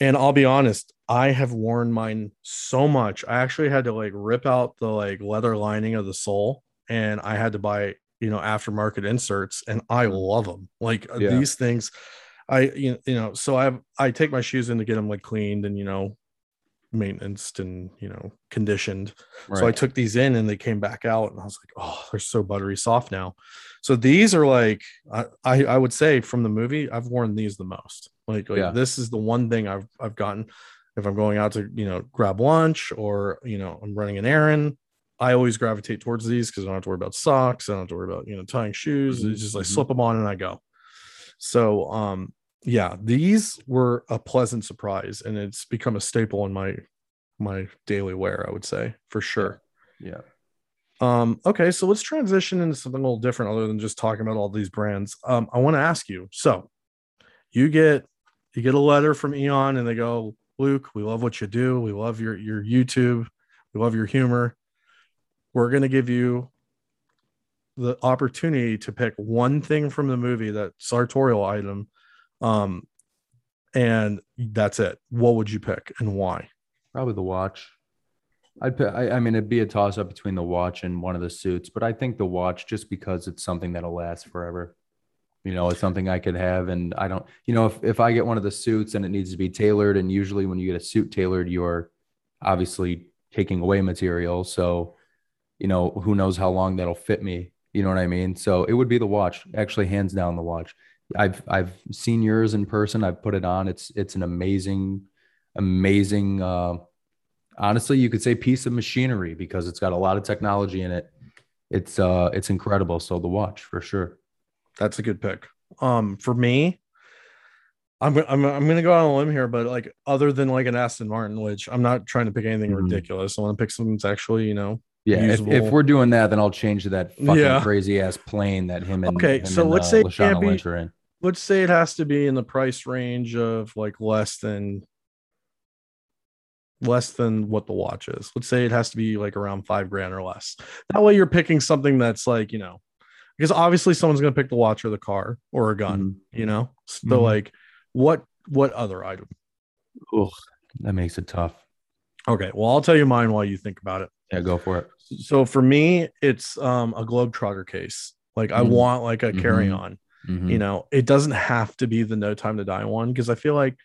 And I'll be honest, I have worn mine so much. I actually had to like rip out the like leather lining of the sole and I had to buy, you know, aftermarket inserts and I love them. Like uh, Yeah. these things I you know, you know, so I have I take my shoes in to get them like cleaned and you know maintenance and you know conditioned. So I took these in and they came back out and I was like, oh, they're so buttery soft now. So these are like I I, I would say from the movie, I've worn these the most. Like, like Yeah. this is the one thing I've I've gotten if I'm going out to you know grab lunch or you know I'm running an errand. I always gravitate towards these because I don't have to worry about socks. I don't have to worry about you know tying shoes. It's just I Mhm. slip them on and I go. So um yeah, these were a pleasant surprise and it's become a staple in my my daily wear, I would say for sure. yeah. Um, okay, so let's transition into something a little different other than just talking about all these brands. Um, I want to ask you so you get you get a letter from Eon and they go, Luke, we love what you do, we love your your YouTube, we love your humor. We're gonna give you the opportunity to pick one thing from the movie that sartorial item um and that's it what would you pick and why Probably the watch. I'd put, I, I mean, it'd be a toss up between the watch and one of the suits, but I think the watch just because it's something that'll last forever. You know, it's something I could have. And I don't, you know, if, if I get one of the suits and it needs to be tailored, and usually when you get a suit tailored, you're obviously taking away material. So, you know, who knows how long that'll fit me. You know what I mean? So it would be the watch, actually, hands down the watch. I've I've seen yours in person. I've put it on. It's it's an amazing, amazing uh honestly you could say piece of machinery because it's got a lot of technology in it it's uh it's incredible so the watch for sure That's a good pick. Um, for me, I'm I'm I'm gonna go on a limb here, but like other than like an Aston Martin, which I'm not trying to pick anything Mhm. ridiculous. I want to pick something that's actually you know. Yeah if, if we're doing that then i'll change to that fucking Yeah. crazy ass plane that him and Okay, him so and, let's uh, say it can't be- are in Let's say it has to be in the price range of like less than less than what the watch is. Let's say it has to be like around five grand or less. That way you're picking something that's like, you know, because obviously someone's gonna pick the watch or the car or a gun, you know. So Mhm. like what what other item? Ugh, that makes it tough. Okay, well I'll tell you mine while you think about it. Yeah, go for it. So for me, it's um a Globetrotter case. Like I Mhm. want like a Mhm. carry-on. Mhm. you know it doesn't have to be the no time to die one because i feel like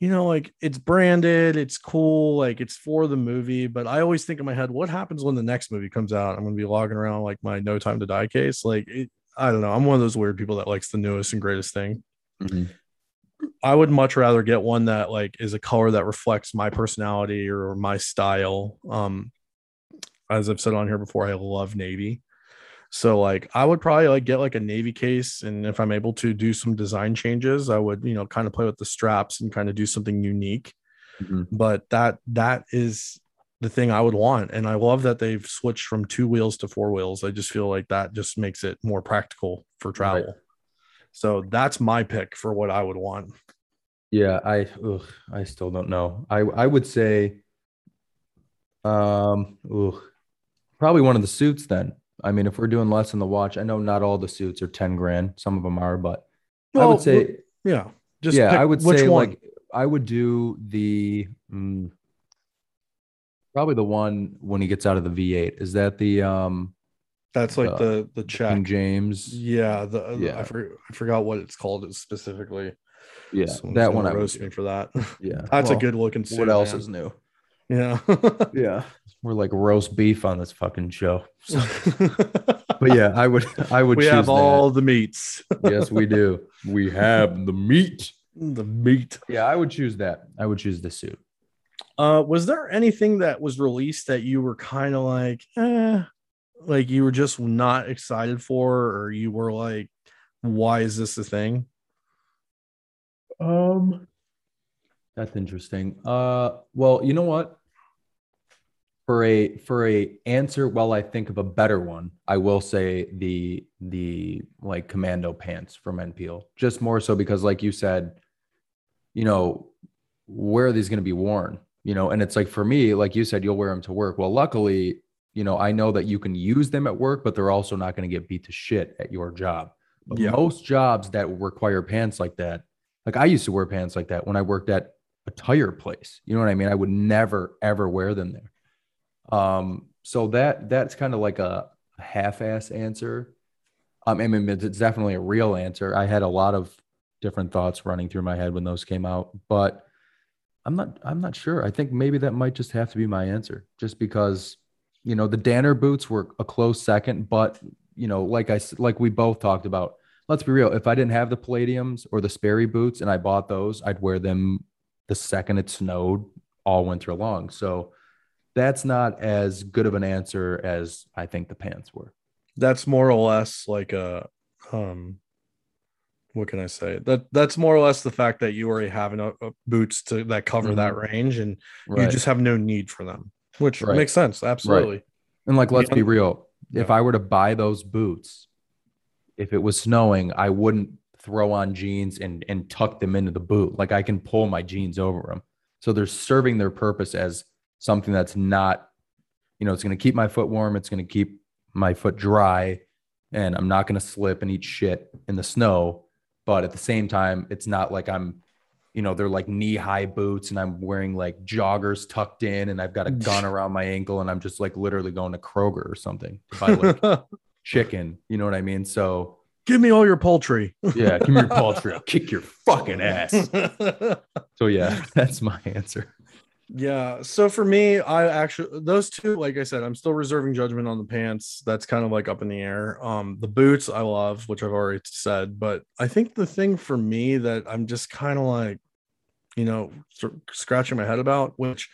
you know like it's branded it's cool like it's for the movie but i always think in my head what happens when the next movie comes out i'm gonna be logging around like my no time to die case like it, i don't know i'm one of those weird people that likes the newest and greatest thing Mhm. i would much rather get one that like is a color that reflects my personality or my style um as i've said on here before i love navy so like I would probably like get like a navy case and if I'm able to do some design changes, I would, you know, kind of play with the straps and kind of do something unique. Mhm. But that that is the thing I would want and I love that they've switched from two wheels to four wheels. I just feel like that just makes it more practical for travel. So that's my pick for what I would want. Yeah, I ugh, I still don't know. I I would say um ugh, probably one of the suits then. I mean, if we're doing less in the watch, I know not all the suits are 10 grand, some of them are, but I would say yeah. Just yeah, I would say one. like I would do the mm, probably the one when he gets out of the V8. Is that the um that's like uh, the the King. James? Yeah, the Yeah. I, for, I forgot what it's called specifically. Yeah, Someone's that one I roast do. me for that. Yeah, That's well, a good looking suit. What else man. is new? Yeah. Yeah, we're like roast beef on this fucking show. But yeah, I would I would we choose have that. all the meats. yes, we do. We have the meat. the meat. Yeah, I would choose that. I would choose the suit. Uh, was there anything that was released that you were kind of like, eh, like you were just not excited for, or you were like, why is this a thing? Um, that's interesting. Uh, well, you know what? For a for a answer, while I think of a better one, I will say the the like commando pants from NPL. Just more so because, like you said, you know, where are these going to be worn? You know, and it's like for me, like you said, you'll wear them to work. Well, luckily, you know, I know that you can use them at work, but they're also not going to get beat to shit at your job. But Yeah. most jobs that require pants like that, like I used to wear pants like that when I worked at a tire place. You know what I mean? I would never ever wear them there. Um, so that that's kind of like a half-ass answer. Um, I mean, it's definitely a real answer. I had a lot of different thoughts running through my head when those came out, but I'm not I'm not sure. I think maybe that might just have to be my answer, just because you know the Danner boots were a close second, but you know, like I like we both talked about. Let's be real. If I didn't have the Palladiums or the Sperry boots and I bought those, I'd wear them the second it snowed all winter long. So that's not as good of an answer as I think the pants were. That's more or less like a, um, what can I say? That that's more or less the fact that you already have enough uh, boots to that cover that range, and you just have no need for them, which Right. makes sense. Absolutely. And like, let's Yeah. be real. If Yeah. I were to buy those boots, if it was snowing, I wouldn't throw on jeans and and tuck them into the boot. Like I can pull my jeans over them. So they're serving their purpose as something that's not, you know, it's going to keep my foot warm. It's going to keep my foot dry, and I'm not going to slip and eat shit in the snow. But at the same time, it's not like I'm, you know, they're like knee high boots and I'm wearing like joggers tucked in and I've got a gun around my ankle and I'm just like literally going to Kroger or something to buy like chicken. You know what I mean? So Give me all your poultry. yeah, give me your poultry. I'll kick your fucking ass. So yeah, that's my answer. Yeah. So for me, I actually those two, like I said, I'm still reserving judgment on the pants. That's kind of like up in the air. Um, the boots I love, which I've already said, but I think the thing for me that I'm just kind of like, you know, scratching my head about, which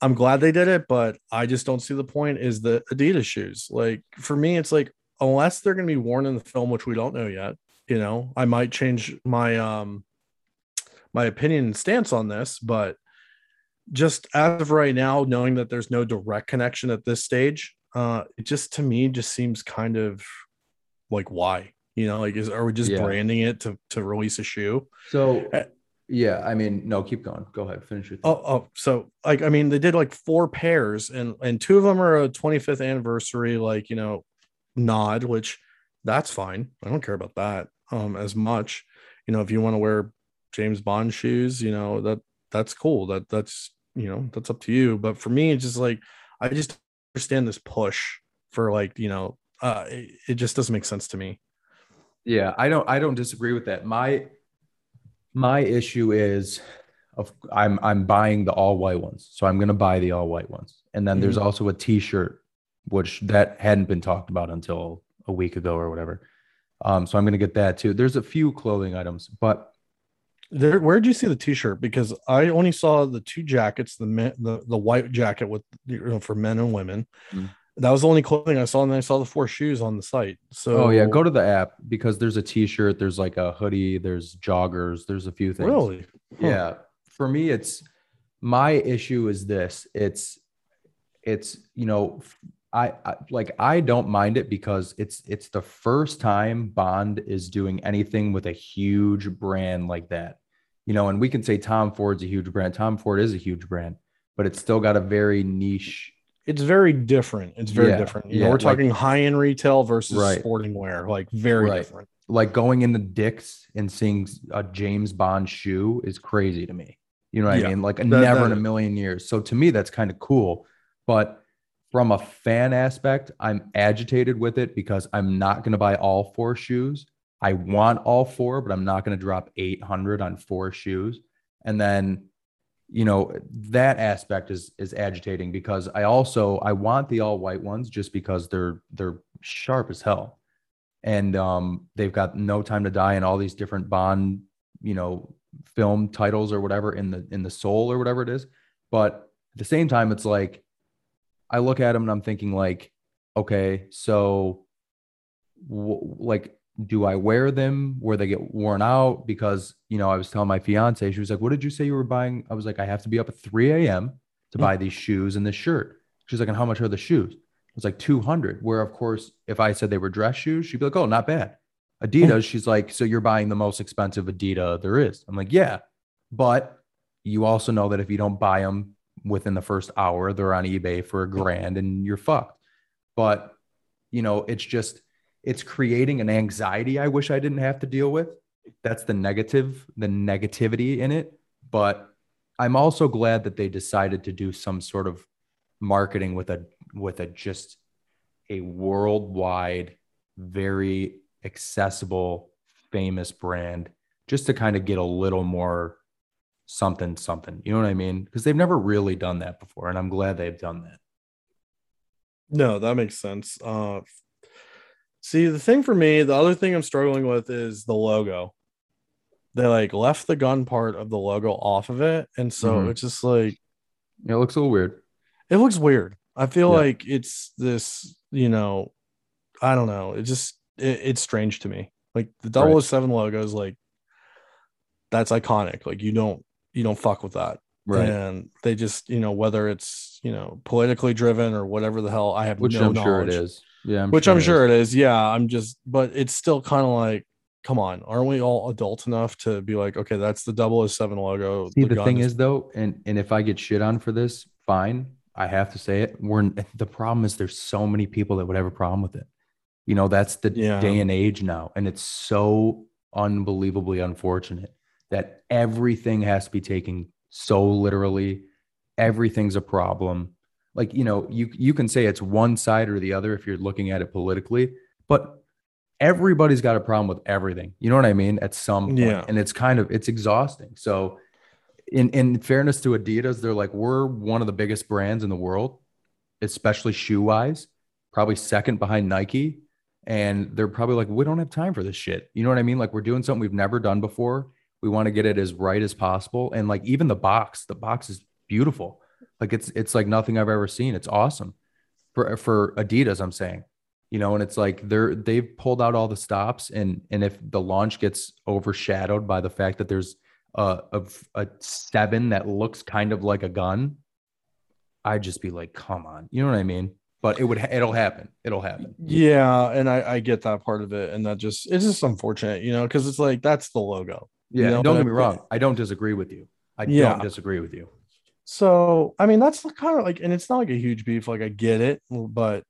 I'm glad they did it, but I just don't see the point is the Adidas shoes. Like for me, it's like unless they're gonna be worn in the film, which we don't know yet, you know, I might change my um my opinion and stance on this, but just as of right now, knowing that there's no direct connection at this stage, uh, it just to me just seems kind of like why, you know, like is are we just Yeah. branding it to to release a shoe? So Uh, Yeah, I mean, no, keep going. Go ahead, finish your. Oh, oh, so like I mean, they did like four pairs, and and two of them are a 25th anniversary, like you know, nod, which that's fine. I don't care about that um as much. You know, if you want to wear James Bond shoes, you know that that's cool. That that's you know that's up to you. But for me, it's just like I just understand this push for like you know, uh, it, it just doesn't make sense to me. Yeah, I don't I don't disagree with that. My my issue is of I'm I'm buying the all white ones. So I'm gonna buy the all white ones. And then there's also a t-shirt, which that hadn't been talked about until a week ago or whatever. Um, so I'm gonna get that too. There's a few clothing items, but There, where'd you see the T-shirt? Because I only saw the two jackets, the men, the the white jacket with you know for men and women. Mm. That was the only clothing I saw, and then I saw the four shoes on the site. So oh yeah, go to the app because there's a t-shirt, there's like a hoodie, there's joggers, there's a few things. really, Huh. Yeah. For me, it's my issue is this. It's it's you know, I, I like I don't mind it because it's it's the first time Bond is doing anything with a huge brand like that. You know, and we can say Tom Ford's a huge brand. Tom Ford is a huge brand, but it's still got a very niche. it's very different. It's very Yeah, different. You yeah, know, we're like- talking high end retail versus Right. sporting wear, like very Right. different. Like going into Dick's and seeing a James Bond shoe is crazy to me. You know what Yeah, I mean? Like that- never that in a million years. So to me, that's kind of cool. But from a fan aspect, I'm agitated with it because I'm not going to buy all four shoes. I want all four, but I'm not going to drop 800 on four shoes. And then, you know, that aspect is is agitating because I also I want the all white ones just because they're they're sharp as hell. And um they've got no time to die and all these different Bond, you know, film titles or whatever in the in the soul or whatever it is. But at the same time, it's like I look at them and I'm thinking like, okay, so like, do I wear them where they get worn out? Because you know, I was telling my fiance, she was like, "What did you say you were buying?" I was like, "I have to be up at 3 a.m. to buy these shoes and this shirt." She's like, "And how much are the shoes?" It was like 200. Where of course, if I said they were dress shoes, she'd be like, "Oh, not bad." Adidas, she's like, "So you're buying the most expensive Adidas there is?" I'm like, "Yeah," but you also know that if you don't buy them within the first hour, they're on eBay for a grand and you're fucked. But, you know, it's just, it's creating an anxiety I wish I didn't have to deal with. That's the negative, the negativity in it. But I'm also glad that they decided to do some sort of marketing with a, with a just a worldwide, very accessible, famous brand just to kind of get a little more something something you know what i mean because they've never really done that before and i'm glad they've done that No, that makes sense. Uh, see, the thing for me, the other thing I'm struggling with is the logo. They like left the gun part of the logo off of it, and so Mhm. it's just like it looks a little weird it looks weird. I feel Yeah. like it's this, you know, I don't know. It just it, it's strange to me. Like the 007 logo is like that's iconic. Like you don't you don't fuck with that. Right. And they just, you know, whether it's, you know, politically driven or whatever the hell, I have which no i'm sure it knowledge. is yeah I'm Which I'm it sure is. it is. Yeah. I'm just, but it's still kind of like, come on, aren't we all adult enough to be like, okay, that's the 007 logo. see the, gun thing is though and and if i get shit on for this fine i have to say it we're the problem is there's so many people that would have a problem with it you know that's the Yeah. day and age now and it's so unbelievably unfortunate that everything has to be taken so literally everything's a problem like you know you you can say it's one side or the other if you're looking at it politically but everybody's got a problem with everything. You know what i mean? At some point. Yeah. and it's kind of it's exhausting. So in in fairness to adidas they're like we're one of the biggest brands in the world especially shoe wise probably second behind nike. And they're probably like we don't have time for this shit. You know what i mean? Like we're doing something we've never done before. We want to get it as right as possible. And like even the box the box is beautiful like it's it's like nothing i've ever seen it's awesome for for adidas i'm saying you know and it's like they're they've pulled out all the stops and and if the launch gets overshadowed by the fact that there's a a, a seven that looks kind of like a gun i'd just be like come on you know what i mean but it would it'll happen it'll happen Yeah, and I, I get that part of it, and that just it's just unfortunate, you know, because it's like that's the logo. Yeah, know, don't but get me wrong. I don't disagree with you. I Yeah. don't disagree with you. So I mean, that's kind of like, and it's not like a huge beef. Like I get it, but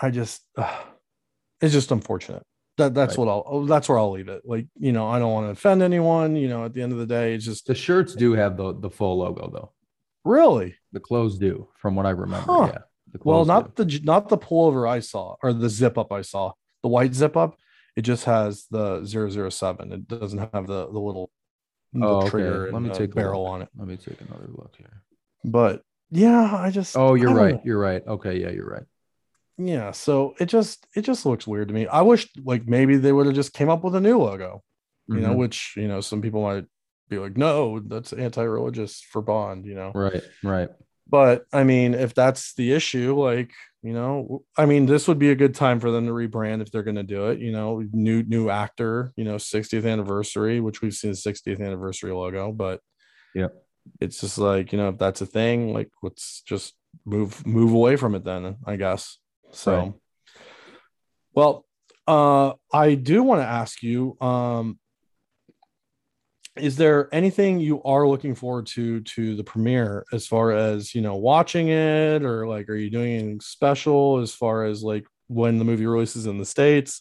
I just, it's just unfortunate. That that's Right. what I'll. oh, That's where I'll leave it. Like you know, I don't want to offend anyone. You know, at the end of the day, it's just The shirts do have the the full logo though. really The clothes do, from what I remember. Huh. Yeah. Well, not do. the not the pullover I saw or the zip up I saw. The white zip up, it just has the 007. It doesn't have the the little the Oh, okay. trigger Let and me take barrel on it. Let me take another look here. But yeah, I just Oh, you're right. know. You're right. Okay, yeah, you're right. yeah so it just it just looks weird to me i wish like maybe they would have just came up with a new logo you know Mhm. which you know some people might be like no that's anti-religious for bond you know Right, right. But i mean if that's the issue like you know i mean this would be a good time for them to rebrand if they're going to do it you know new new actor you know 60th anniversary which we've seen the 60th anniversary logo but Yeah. it's just like you know if that's a thing like let's just move move away from it then i guess so Right. well uh i do want to ask you um is there anything you are looking forward to to the premiere as far as you know watching it or like are you doing anything special as far as like when the movie releases in the states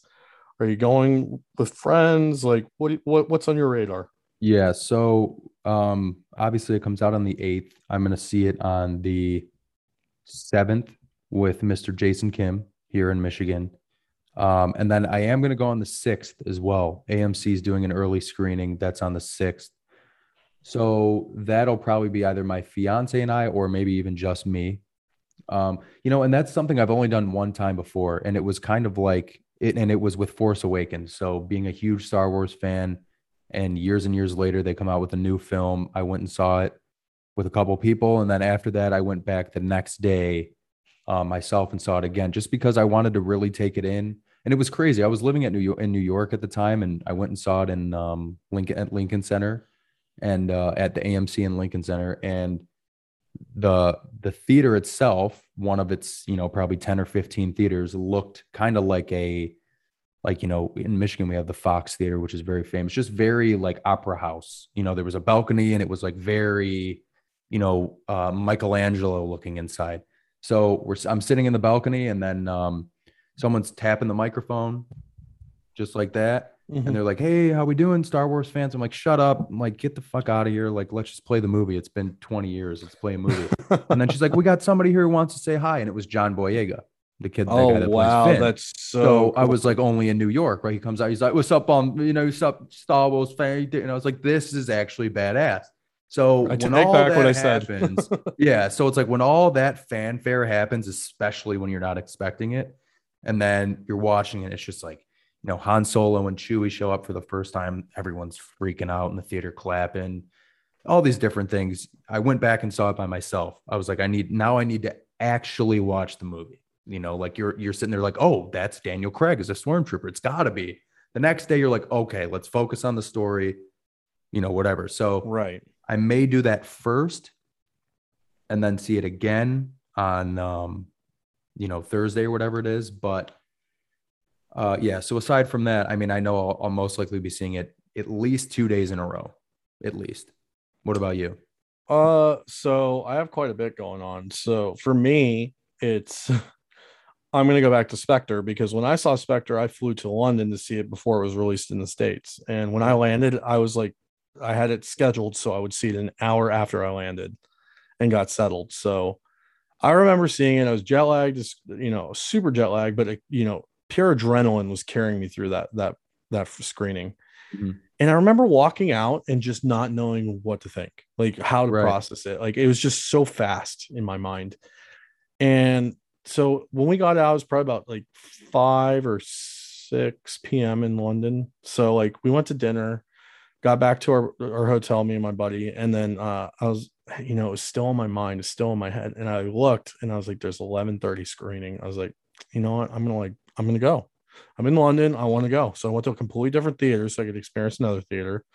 are you going with friends like what what what's on your radar Yeah. So um obviously it comes out on the 8th. I'm gonna see it on the 7th with Mr. Jason Kim here in Michigan. Um, and then I am gonna go on the 6th as well. AMC is doing an early screening that's on the 6th. So that'll probably be either my fiance and I, or maybe even just me. Um, you know, and that's something I've only done one time before, and it was kind of like it, and it was with Force Awakens. So being a huge Star Wars fan, and years and years later they come out with a new film i went and saw it with a couple people and then after that i went back the next day uh, myself and saw it again just because i wanted to really take it in. And it was crazy. I was living at new york in new york at the time and i went and saw it in um, lincoln at lincoln center and uh, at the amc in lincoln center. And the the theater itself one of its you know probably 10 or 15 theaters looked kind of like a like you know in michigan we have the fox theater which is very famous just very like opera house. You know there was a balcony and it was like very you know uh, michelangelo looking inside so we're i'm sitting in the balcony and then um, someone's tapping the microphone just like that. Mm-hmm. and they're like hey how we doing star wars fans? I'm like shut up. I'm like get the fuck out of here. Like let's just play the movie. It's been 20 years. Let's play a movie. And then she's like we got somebody here who wants to say hi. And it was john boyega the kid the oh that wow. That's so, So I was like only in New York, right? He comes out, he's like, "What's up, um, you know, what's up, Star Wars fan?" And I was like, "This is actually badass." So I when take all back that what I said. happens, yeah. So it's like when all that fanfare happens, especially when you're not expecting it, and then you're watching it, it's just like, you know, Han Solo and Chewie show up for the first time, everyone's freaking out in the theater, clapping, all these different things. I went back and saw it by myself. I was like, I need now, I need to actually watch the movie. You know, like you're you're sitting there like, oh, that's Daniel Craig as a stormtrooper. It's got to be. The next day, you're like, okay, let's focus on the story. You know, whatever. So right I may do that first, and then see it again on, um, you know, Thursday or whatever it is. But uh, yeah. So aside from that, I mean, I know I'll, I'll most likely be seeing it at least two days in a row, at least. What about you? Uh, so I have quite a bit going on. So for me, it's I'm gonna go back to Spectre because when I saw Spectre, I flew to London to see it before it was released in the States. And when I landed, I was like, I had it scheduled so I would see it an hour after I landed and got settled. So I remember seeing it. I was jet lagged, just you know, super jet lagged, but it, you know, pure adrenaline was carrying me through that that that screening. Mhm. And I remember walking out and just not knowing what to think, like how to Right. process it. Like it was just so fast in my mind. And so when we got out, it was probably about like 5 or 6 p.m. in London. So like we went to dinner, got back to our, our hotel, me and my buddy, and then uh, I was, you know, it was still in my mind, it's still in my head. And I looked and I was like, there's 11:30 screening. I was like, you know what? I'm gonna like, I'm gonna go. I'm in London. I want to go. So I went to a completely different theater so I could experience another theater.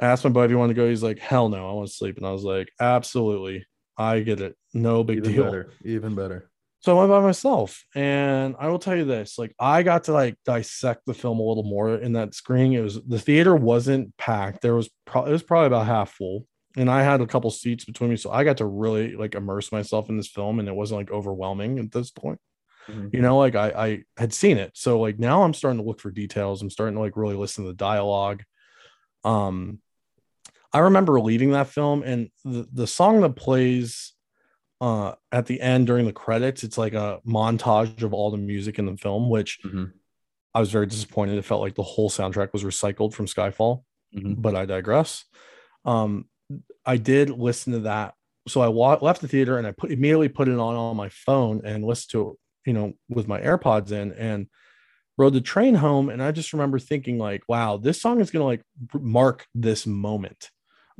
I asked my buddy if he wanted to go. He's like, hell no, I want to sleep. And I was like, absolutely. I get it. No big Even deal. better. Even better. So I went by myself, and I will tell you this: like I got to like dissect the film a little more in that screening. It was the theater wasn't packed. There was probably it was probably about half full, and I had a couple seats between me, so I got to really like immerse myself in this film, and it wasn't like overwhelming at this point. Mhm. You know, like I I had seen it, so like now I'm starting to look for details. I'm starting to like really listen to the dialogue. Um, I remember leaving that film, and the the song that plays uh at the end during the credits it's like a montage of all the music in the film which Mhm. i was very disappointed. It felt like the whole soundtrack was recycled from skyfall Mhm. but i digress. Um i did listen to that. So i wa- left the theater and i put immediately put it on on my phone and listened to it you know with my airpods in and rode the train home. And i just remember thinking like wow this song is going to like mark this moment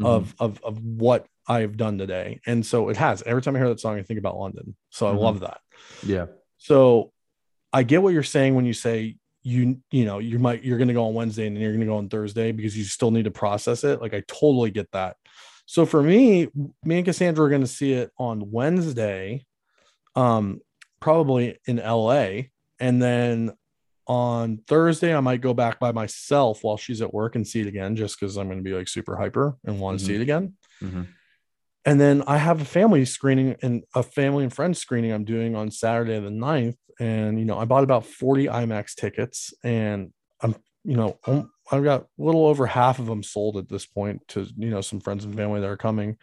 Mhm. of of of what I've done today. And so it has. Every time I hear that song, I think about London. So I Mhm. love that. yeah. So I get what you're saying when you say you you know you might you're going to go on Wednesday and then you're going to go on Thursday because you still need to process it. Like I totally get that. So for me, me and Cassandra are going to see it on Wednesday, um, probably in LA, and then on Thursday I might go back by myself while she's at work and see it again, just because I'm going to be like super hyper and want to see Mhm. it again Mhm. and then I have a family screening and a family and friends screening I'm doing on Saturday the 9th. And, you know, I bought about 40 IMAX tickets and I'm, you know, um, I've got a little over half of them sold at this point to, you know, some friends and family that are coming.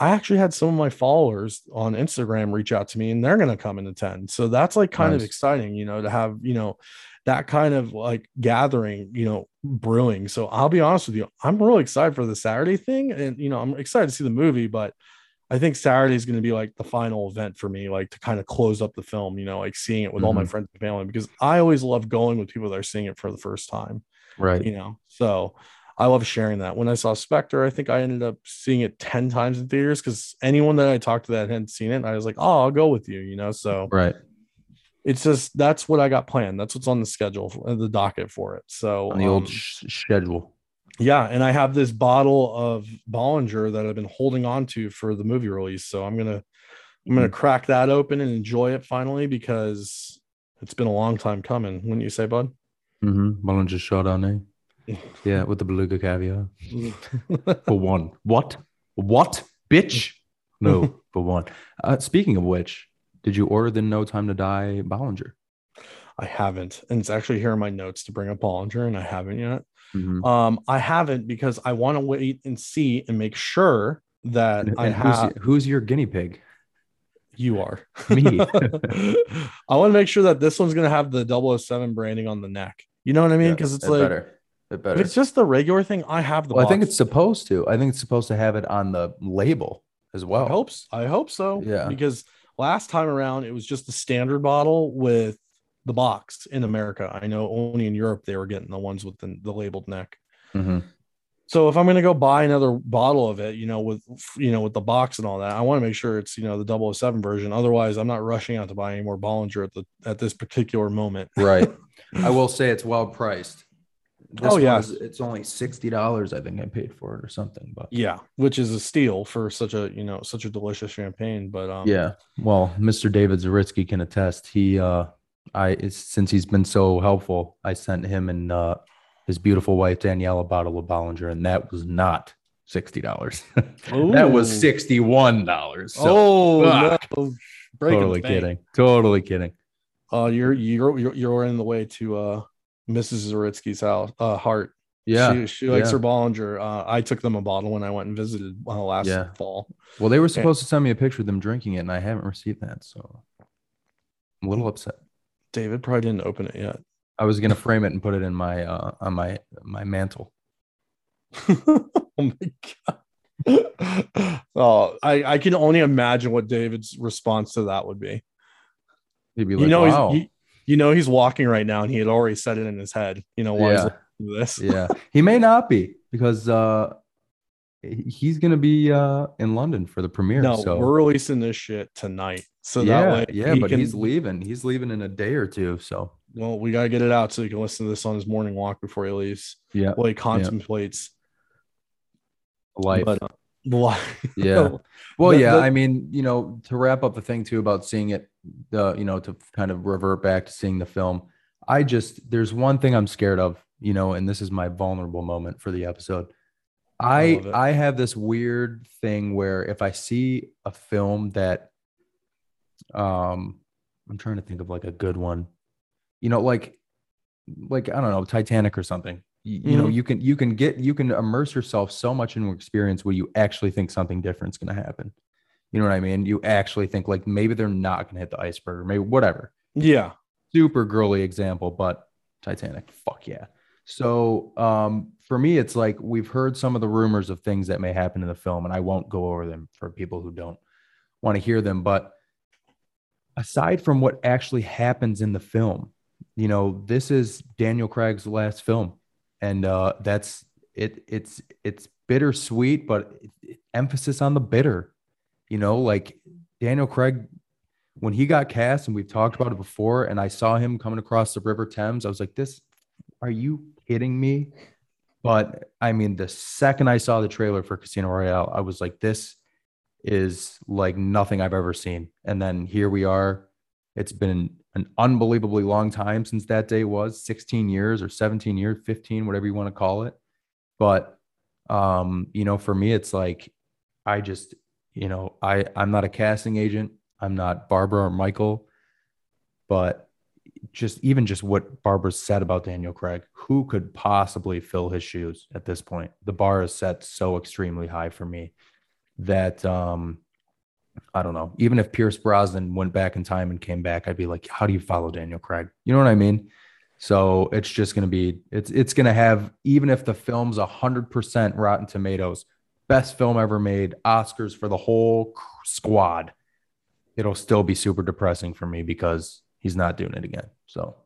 I actually had some of my followers on Instagram reach out to me and they're going to come and attend. So that's like kind of exciting, you know, to have, you know, that kind of like gathering, you know, brewing. So I'll be honest with you, I'm really excited for the Saturday thing. And, you know, I'm excited to see the movie, but I think Saturday is going to be like the final event for me, like to kind of close up the film, you know, like seeing it with all my Mhm. friends and family, because I always love going with people that are seeing it for the first time, Right. you know. So I love sharing that. When I saw Spectre, I think I ended up seeing it 10 times in theaters because anyone that I talked to that hadn't seen it, I was like, oh, I'll go with you, you know. So Right. it's just that's what I got planned. That's what's on the schedule, the docket for it. So On the old um, sh- schedule. yeah, and I have this bottle of Bollinger that I've been holding on to for the movie release. So I'm gonna I'm gonna crack that open and enjoy it finally because it's been a long time coming. Wouldn't you say, bud? Mm-hmm. Bollinger Chardonnay. Yeah, with the beluga caviar. For one. What? What? Bitch? No, for one. Uh, speaking of which, did you order the No Time to Die Bollinger? I haven't, and it's actually here in my notes to bring up Bollinger, and I haven't yet. Mhm. Um, I haven't because I want to wait and see and make sure that And, I and who's, have. who's your guinea pig? You are Me. I want to make sure that this one's gonna have the 007 branding on the neck. You know what I mean? Yeah, Because it's it like better. If it's just the regular thing, I have the. well, I think it's supposed to. I think it's supposed to have it on the label as well. I hope I hope so. Yeah. Because last time around it was just the standard bottle with the box in America. I know only in Europe they were getting the ones with the, the labeled neck. Mhm. So if I'm gonna go buy another bottle of it, you know, with you know with the box and all that, I want to make sure it's you know the 007 version. Otherwise, I'm not rushing out to buy any more Bollinger at the at this particular moment. Right. I will say it's well priced. This Oh, one yeah. is- it's only sixty dollars. I think I paid for it or something. But Yeah, which is a steal for such a you know such a delicious champagne. But um, yeah, well, Mr. David Zaritsky can attest. He, uh, I since he's been so helpful, I sent him and uh, his beautiful wife Danielle a bottle of Bollinger, and that was not sixty dollars. that was sixty-one dollars. So oh fuck. no, totally kidding. Totally kidding. Uh, you're you're you're you're in the way to uh Mrs. Zaritsky's house uh heart. Yeah. she, she likes yeah. her Bollinger. Uh, I took them a bottle when I went and visited uh, last Yeah. fall. Well, they were supposed to send me a picture of them drinking it, and I haven't received that, so I'm a little upset. David probably didn't open it yet. I was gonna frame it and put it in my uh on my my mantle. oh my god. oh, I I can only imagine what David's response to that would be. He'd be you like, know, "Wow, he's, he, you know, he's walking right now, and he had already said it in his head. You know, why Yeah. this? yeah." He may not be because uh he's gonna be uh in London for the premiere. No, so we're releasing this shit tonight. So yeah, that way, yeah, he but can- he's leaving. He's leaving in a day or two. So Well, we gotta get it out so he can listen to this on his morning walk before he leaves. yeah, While he contemplates life. But uh, yeah. Well, The- yeah. the- I mean, you know, to wrap up the thing too about seeing it the you know to kind of revert back to seeing the film. I just there's one thing i'm scared of you know and this is my vulnerable moment for the episode. I i i have this weird thing where if i see a film that um i'm trying to think of like a good one. You know like like i don't know titanic or something. You, you know Mhm. you can you can get you can immerse yourself so much in an experience where you actually think something different's going to happen you know what i mean? You actually think like maybe they're not going to hit the iceberg or maybe whatever. Yeah. super girly example but titanic fuck yeah. So um for me it's like we've heard some of the rumors of things that may happen in the film and i won't go over them for people who don't want to hear them but aside from what actually happens in the film you know this is daniel craig's last film and uh that's it it's it's bittersweet but emphasis on the bitter you know like daniel craig when he got cast and we've talked about it before and i saw him coming across the river thames i was like this are you kidding me? But i mean the second i saw the trailer for casino royale i was like this is like nothing i've ever seen. And then here we are. It's been an unbelievably long time since that day was 16 years or 17 years 15 whatever you want to call it. But um you know for me it's like i just you know i i'm not a casting agent i'm not barbara or michael but just even just what barbara said about daniel craig who could possibly fill his shoes at this point the bar is set so extremely high for me that um I don't know. Even if Pierce Brosnan went back in time and came back, I'd be like, how do you follow Daniel Craig? You know what I mean? So it's just gonna be it's it's gonna have even if the film's a hundred percent Rotten Tomatoes, best film ever made, Oscars for the whole squad, it'll still be super depressing for me because he's not doing it again. So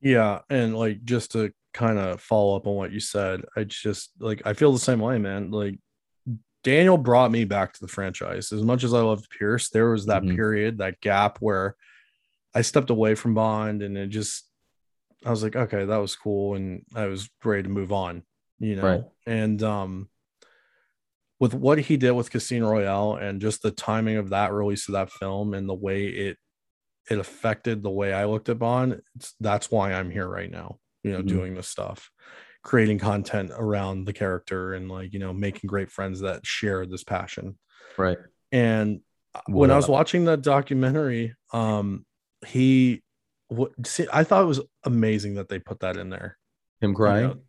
Yeah, and like just to kind of follow up on what you said, I just like I feel the same way, man. Like Daniel brought me back to the franchise. As much as I loved Pierce, there was that Mhm. period, that gap where I stepped away from Bond and it just I was like, okay, that was cool and I was ready to move on, you know. Right. And um with what he did with Casino Royale and just the timing of that release of that film and the way it it affected the way I looked at Bond. It's, that's why I'm here right now, you know, Mhm. doing this stuff, creating content around the character and like, you know, making great friends that share this passion. right. And when I was watching that documentary, um, he, what, see, I thought it was amazing that they put that in there. him you crying. know.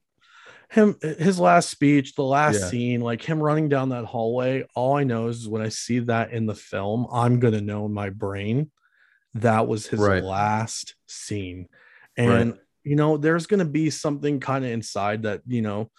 Him, his last speech, the last Yeah. scene, like him running down that hallway. All I know is when I see that in the film, I'm gonna know in my brain that was his Right. last scene. Right. And you know, there's gonna be something kind of inside that you know,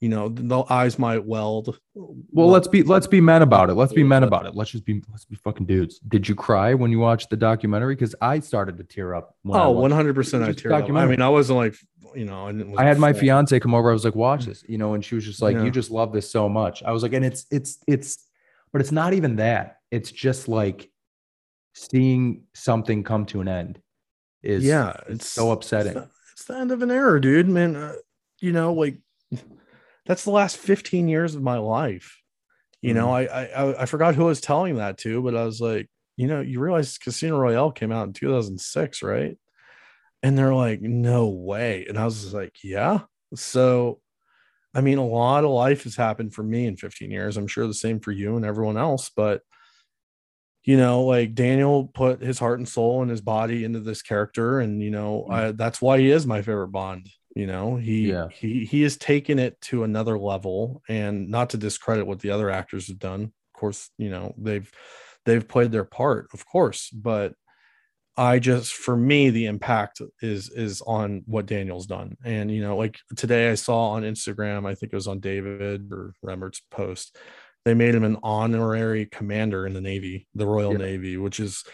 you know, the eyes might weld. Well, let's be let's be men about it. Let's be men about it. Let's just be let's be fucking dudes. Did you cry when you watched the documentary? Because I started to tear up. When Oh, watched 100 percent. I Just teared up. I mean, I wasn't like, you know, I didn't. I had my fiance come over. I was like, watch this, you know, and she was just like, Yeah. you just love this so much. I was like, and it's it's it's, but it's not even that. It's just like seeing something come to an end. Is Yeah, it's it's so upsetting. It's the, it's the end of an era, dude. Man, uh, you know, like that's the last 15 years of my life. You know, I, I I- I forgot who I was telling that to, but I was like, you know, you realize Casino Royale came out in 2006, right? And they're like, no way. And I was like, yeah. So, I mean, a lot of life has happened for me in 15 years. I'm sure the same for you and everyone else, but you know, like Daniel put his heart and soul and his body into this character, and you know, Mm. I, that's why he is my favorite Bond. You know, he Yeah. he he has taken it to another level, and not to discredit what the other actors have done. Of course, you know they've they've played their part, of course, but I just for me the impact is is on what Daniel's done. And you know, like today I saw on Instagram, I think it was on David or Remmert's post, they made him an honorary commander in the Navy, the Royal Yeah. Navy, which is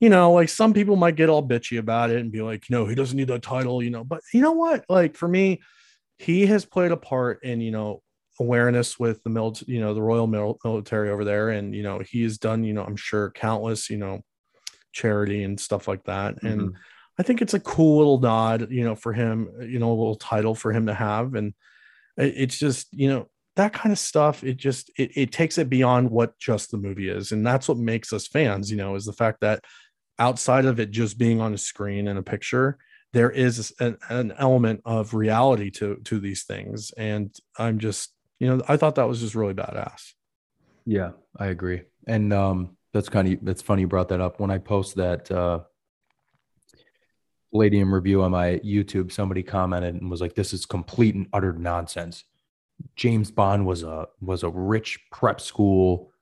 you know, like some people might get all bitchy about it and be like, no, he doesn't need that title, you know. But you know what? Like for me, he has played a part in, you know, awareness with the military, you know, the Royal Mil- Military over there. And, you know, he has done, you know, I'm sure countless, you know, charity and stuff like that. And Mhm. I think it's a cool little nod, you know, for him, you know, a little title for him to have. And it- it's just, you know, that kind of stuff, it just it, it takes it beyond what just the movie is. And that's what makes us fans, you know, is the fact that outside of it just being on a screen and a picture, there is an, an element of reality to to these things. And I'm just, you know, I thought that was just really badass. Yeah, I agree. And um, that's kind of that's funny you brought that up. When I post that uh, Palladium review on my YouTube, somebody commented and was like, "This is complete and utter nonsense." James Bond was a was a rich prep school,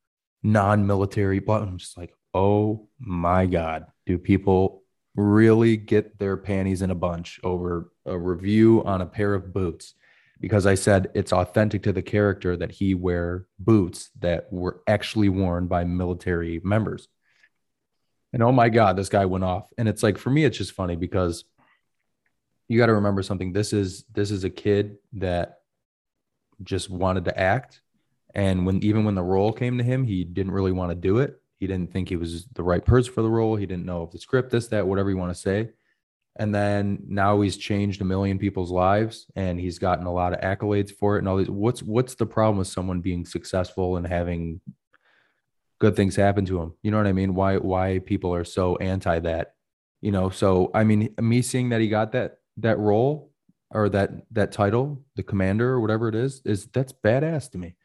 non-military. But I'm just like, oh my god, do people really get their panties in a bunch over a review on a pair of boots? Because I said it's authentic to the character that he wear boots that were actually worn by military members. And oh my god, this guy went off. And it's like for me, it's just funny because you got to remember something. This is this is a kid that just wanted to act. And when even when the role came to him, he didn't really want to do it. He didn't think he was the right person for the role. He didn't know if the script, this, that, whatever you want to say. And then now he's changed a million people's lives and he's gotten a lot of accolades for it and all these. What's what's the problem with someone being successful and having good things happen to him? You know what I mean? Why why people are so anti that? You know, so I mean, me seeing that he got that that role or that that title, the commander or whatever it is, is that's badass to me.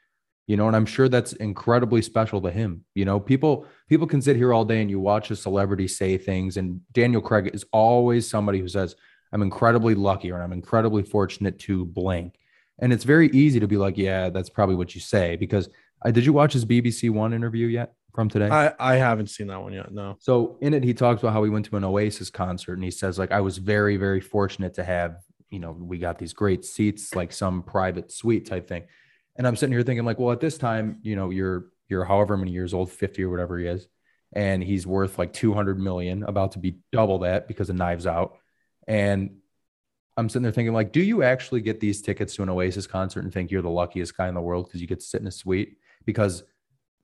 You know, and I'm sure that's incredibly special to him. You know, people people can sit here all day and you watch a celebrity say things, and Daniel Craig is always somebody who says, "I'm incredibly lucky" or "I'm incredibly fortunate to blank." And it's very easy to be like, "Yeah, that's probably what you say." Because uh, did you watch his BBC One interview yet from today? I, I haven't seen that one yet. No. So in it, he talks about how he went to an Oasis concert, and he says like, "I was very very fortunate to have you know, we got these great seats, like some private suite type thing. And I'm sitting here thinking, like, well, at this time, you know, you're you're however many years old, 50 or whatever he is, and he's worth like 200 million, about to be double that because of Knives Out. And I'm sitting there thinking, like, do you actually get these tickets to an Oasis concert and think you're the luckiest guy in the world because you get to sit in a suite? Because,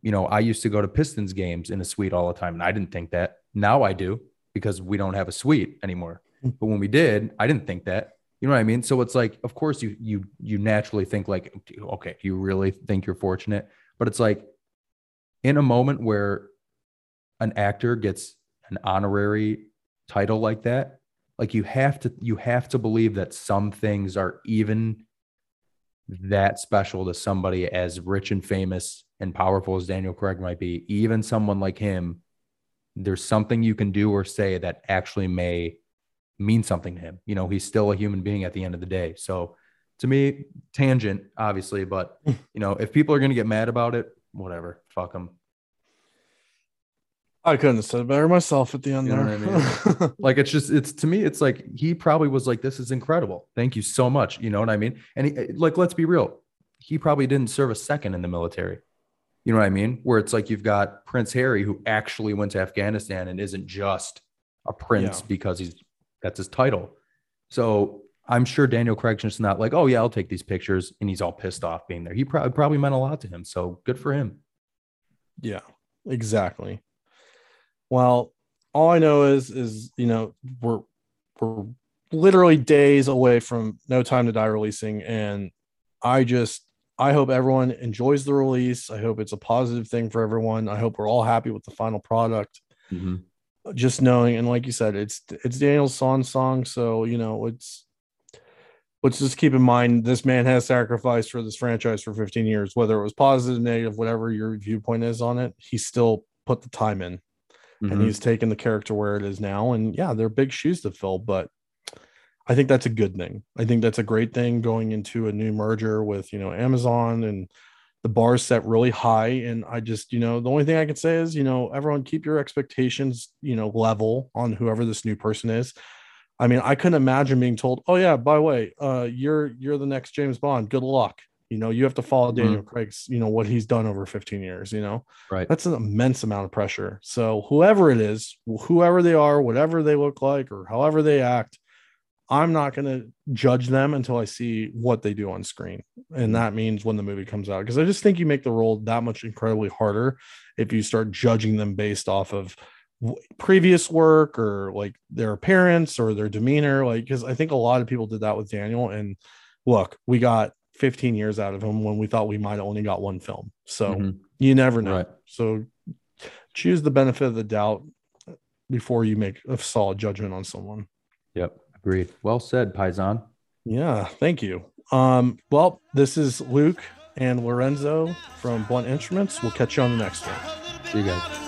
you know, I used to go to Pistons games in a suite all the time, and I didn't think that. Now I do because we don't have a suite anymore. Hmm. But when we did, I didn't think that. You know what I mean? So it's like, of course, you you you naturally think like, okay, you really think you're fortunate, but it's like, in a moment where an actor gets an honorary title like that, like you have to you have to believe that some things are even that special to somebody as rich and famous and powerful as Daniel Craig might be. Even someone like him, there's something you can do or say that actually may mean something to him. You know, he's still a human being at the end of the day. So to me, tangent, obviously, but you know, if people are going to get mad about it, whatever, fuck them. I couldn't have said it better myself at the end you there. I mean? like it's just it's to me it's like he probably was like this is incredible. Thank you so much. You know what I mean? And he, like let's be real. He probably didn't serve a second in the military. You know what I mean? Where it's like you've got Prince Harry who actually went to Afghanistan and isn't just a prince yeah. because he's that's his title. So I'm sure Daniel Craig's just not like, oh yeah, I'll take these pictures, and he's all pissed off being there. He probably probably meant a lot to him. So good for him. Yeah, exactly. Well, all I know is is you know we're we're literally days away from No Time to Die releasing, and I just I hope everyone enjoys the release. I hope it's a positive thing for everyone. I hope we're all happy with the final product. Mm-hmm just knowing and like you said it's it's daniel's song song so you know it's let's just keep in mind this man has sacrificed for this franchise for 15 years whether it was positive negative whatever your viewpoint is on it he still put the time in mm-hmm. and he's taken the character where it is now and yeah they're big shoes to fill but i think that's a good thing i think that's a great thing going into a new merger with you know amazon and the bar is set really high and i just you know the only thing i can say is you know everyone keep your expectations you know level on whoever this new person is. I mean i couldn't imagine being told oh yeah by the way uh you're you're the next james bond. Good luck. You know you have to follow mm-hmm. daniel craig's you know what he's done over 15 years you know? Right. That's an immense amount of pressure. So whoever it is whoever they are whatever they look like or however they act I'm not going to judge them until I see what they do on screen. And that means when the movie comes out. Because I just think you make the role that much incredibly harder if you start judging them based off of previous work or like their appearance or their demeanor. Like, because I think a lot of people did that with Daniel. And look, we got 15 years out of him when we thought we might only got one film. So mm-hmm. you never know. Right. So choose the benefit of the doubt before you make a solid judgment on someone. Yep. Agreed. Well said, Paisan. Yeah, thank you. Um, well, this is Luke and Lorenzo from Blunt Instruments. We'll catch you on the next one. See you guys.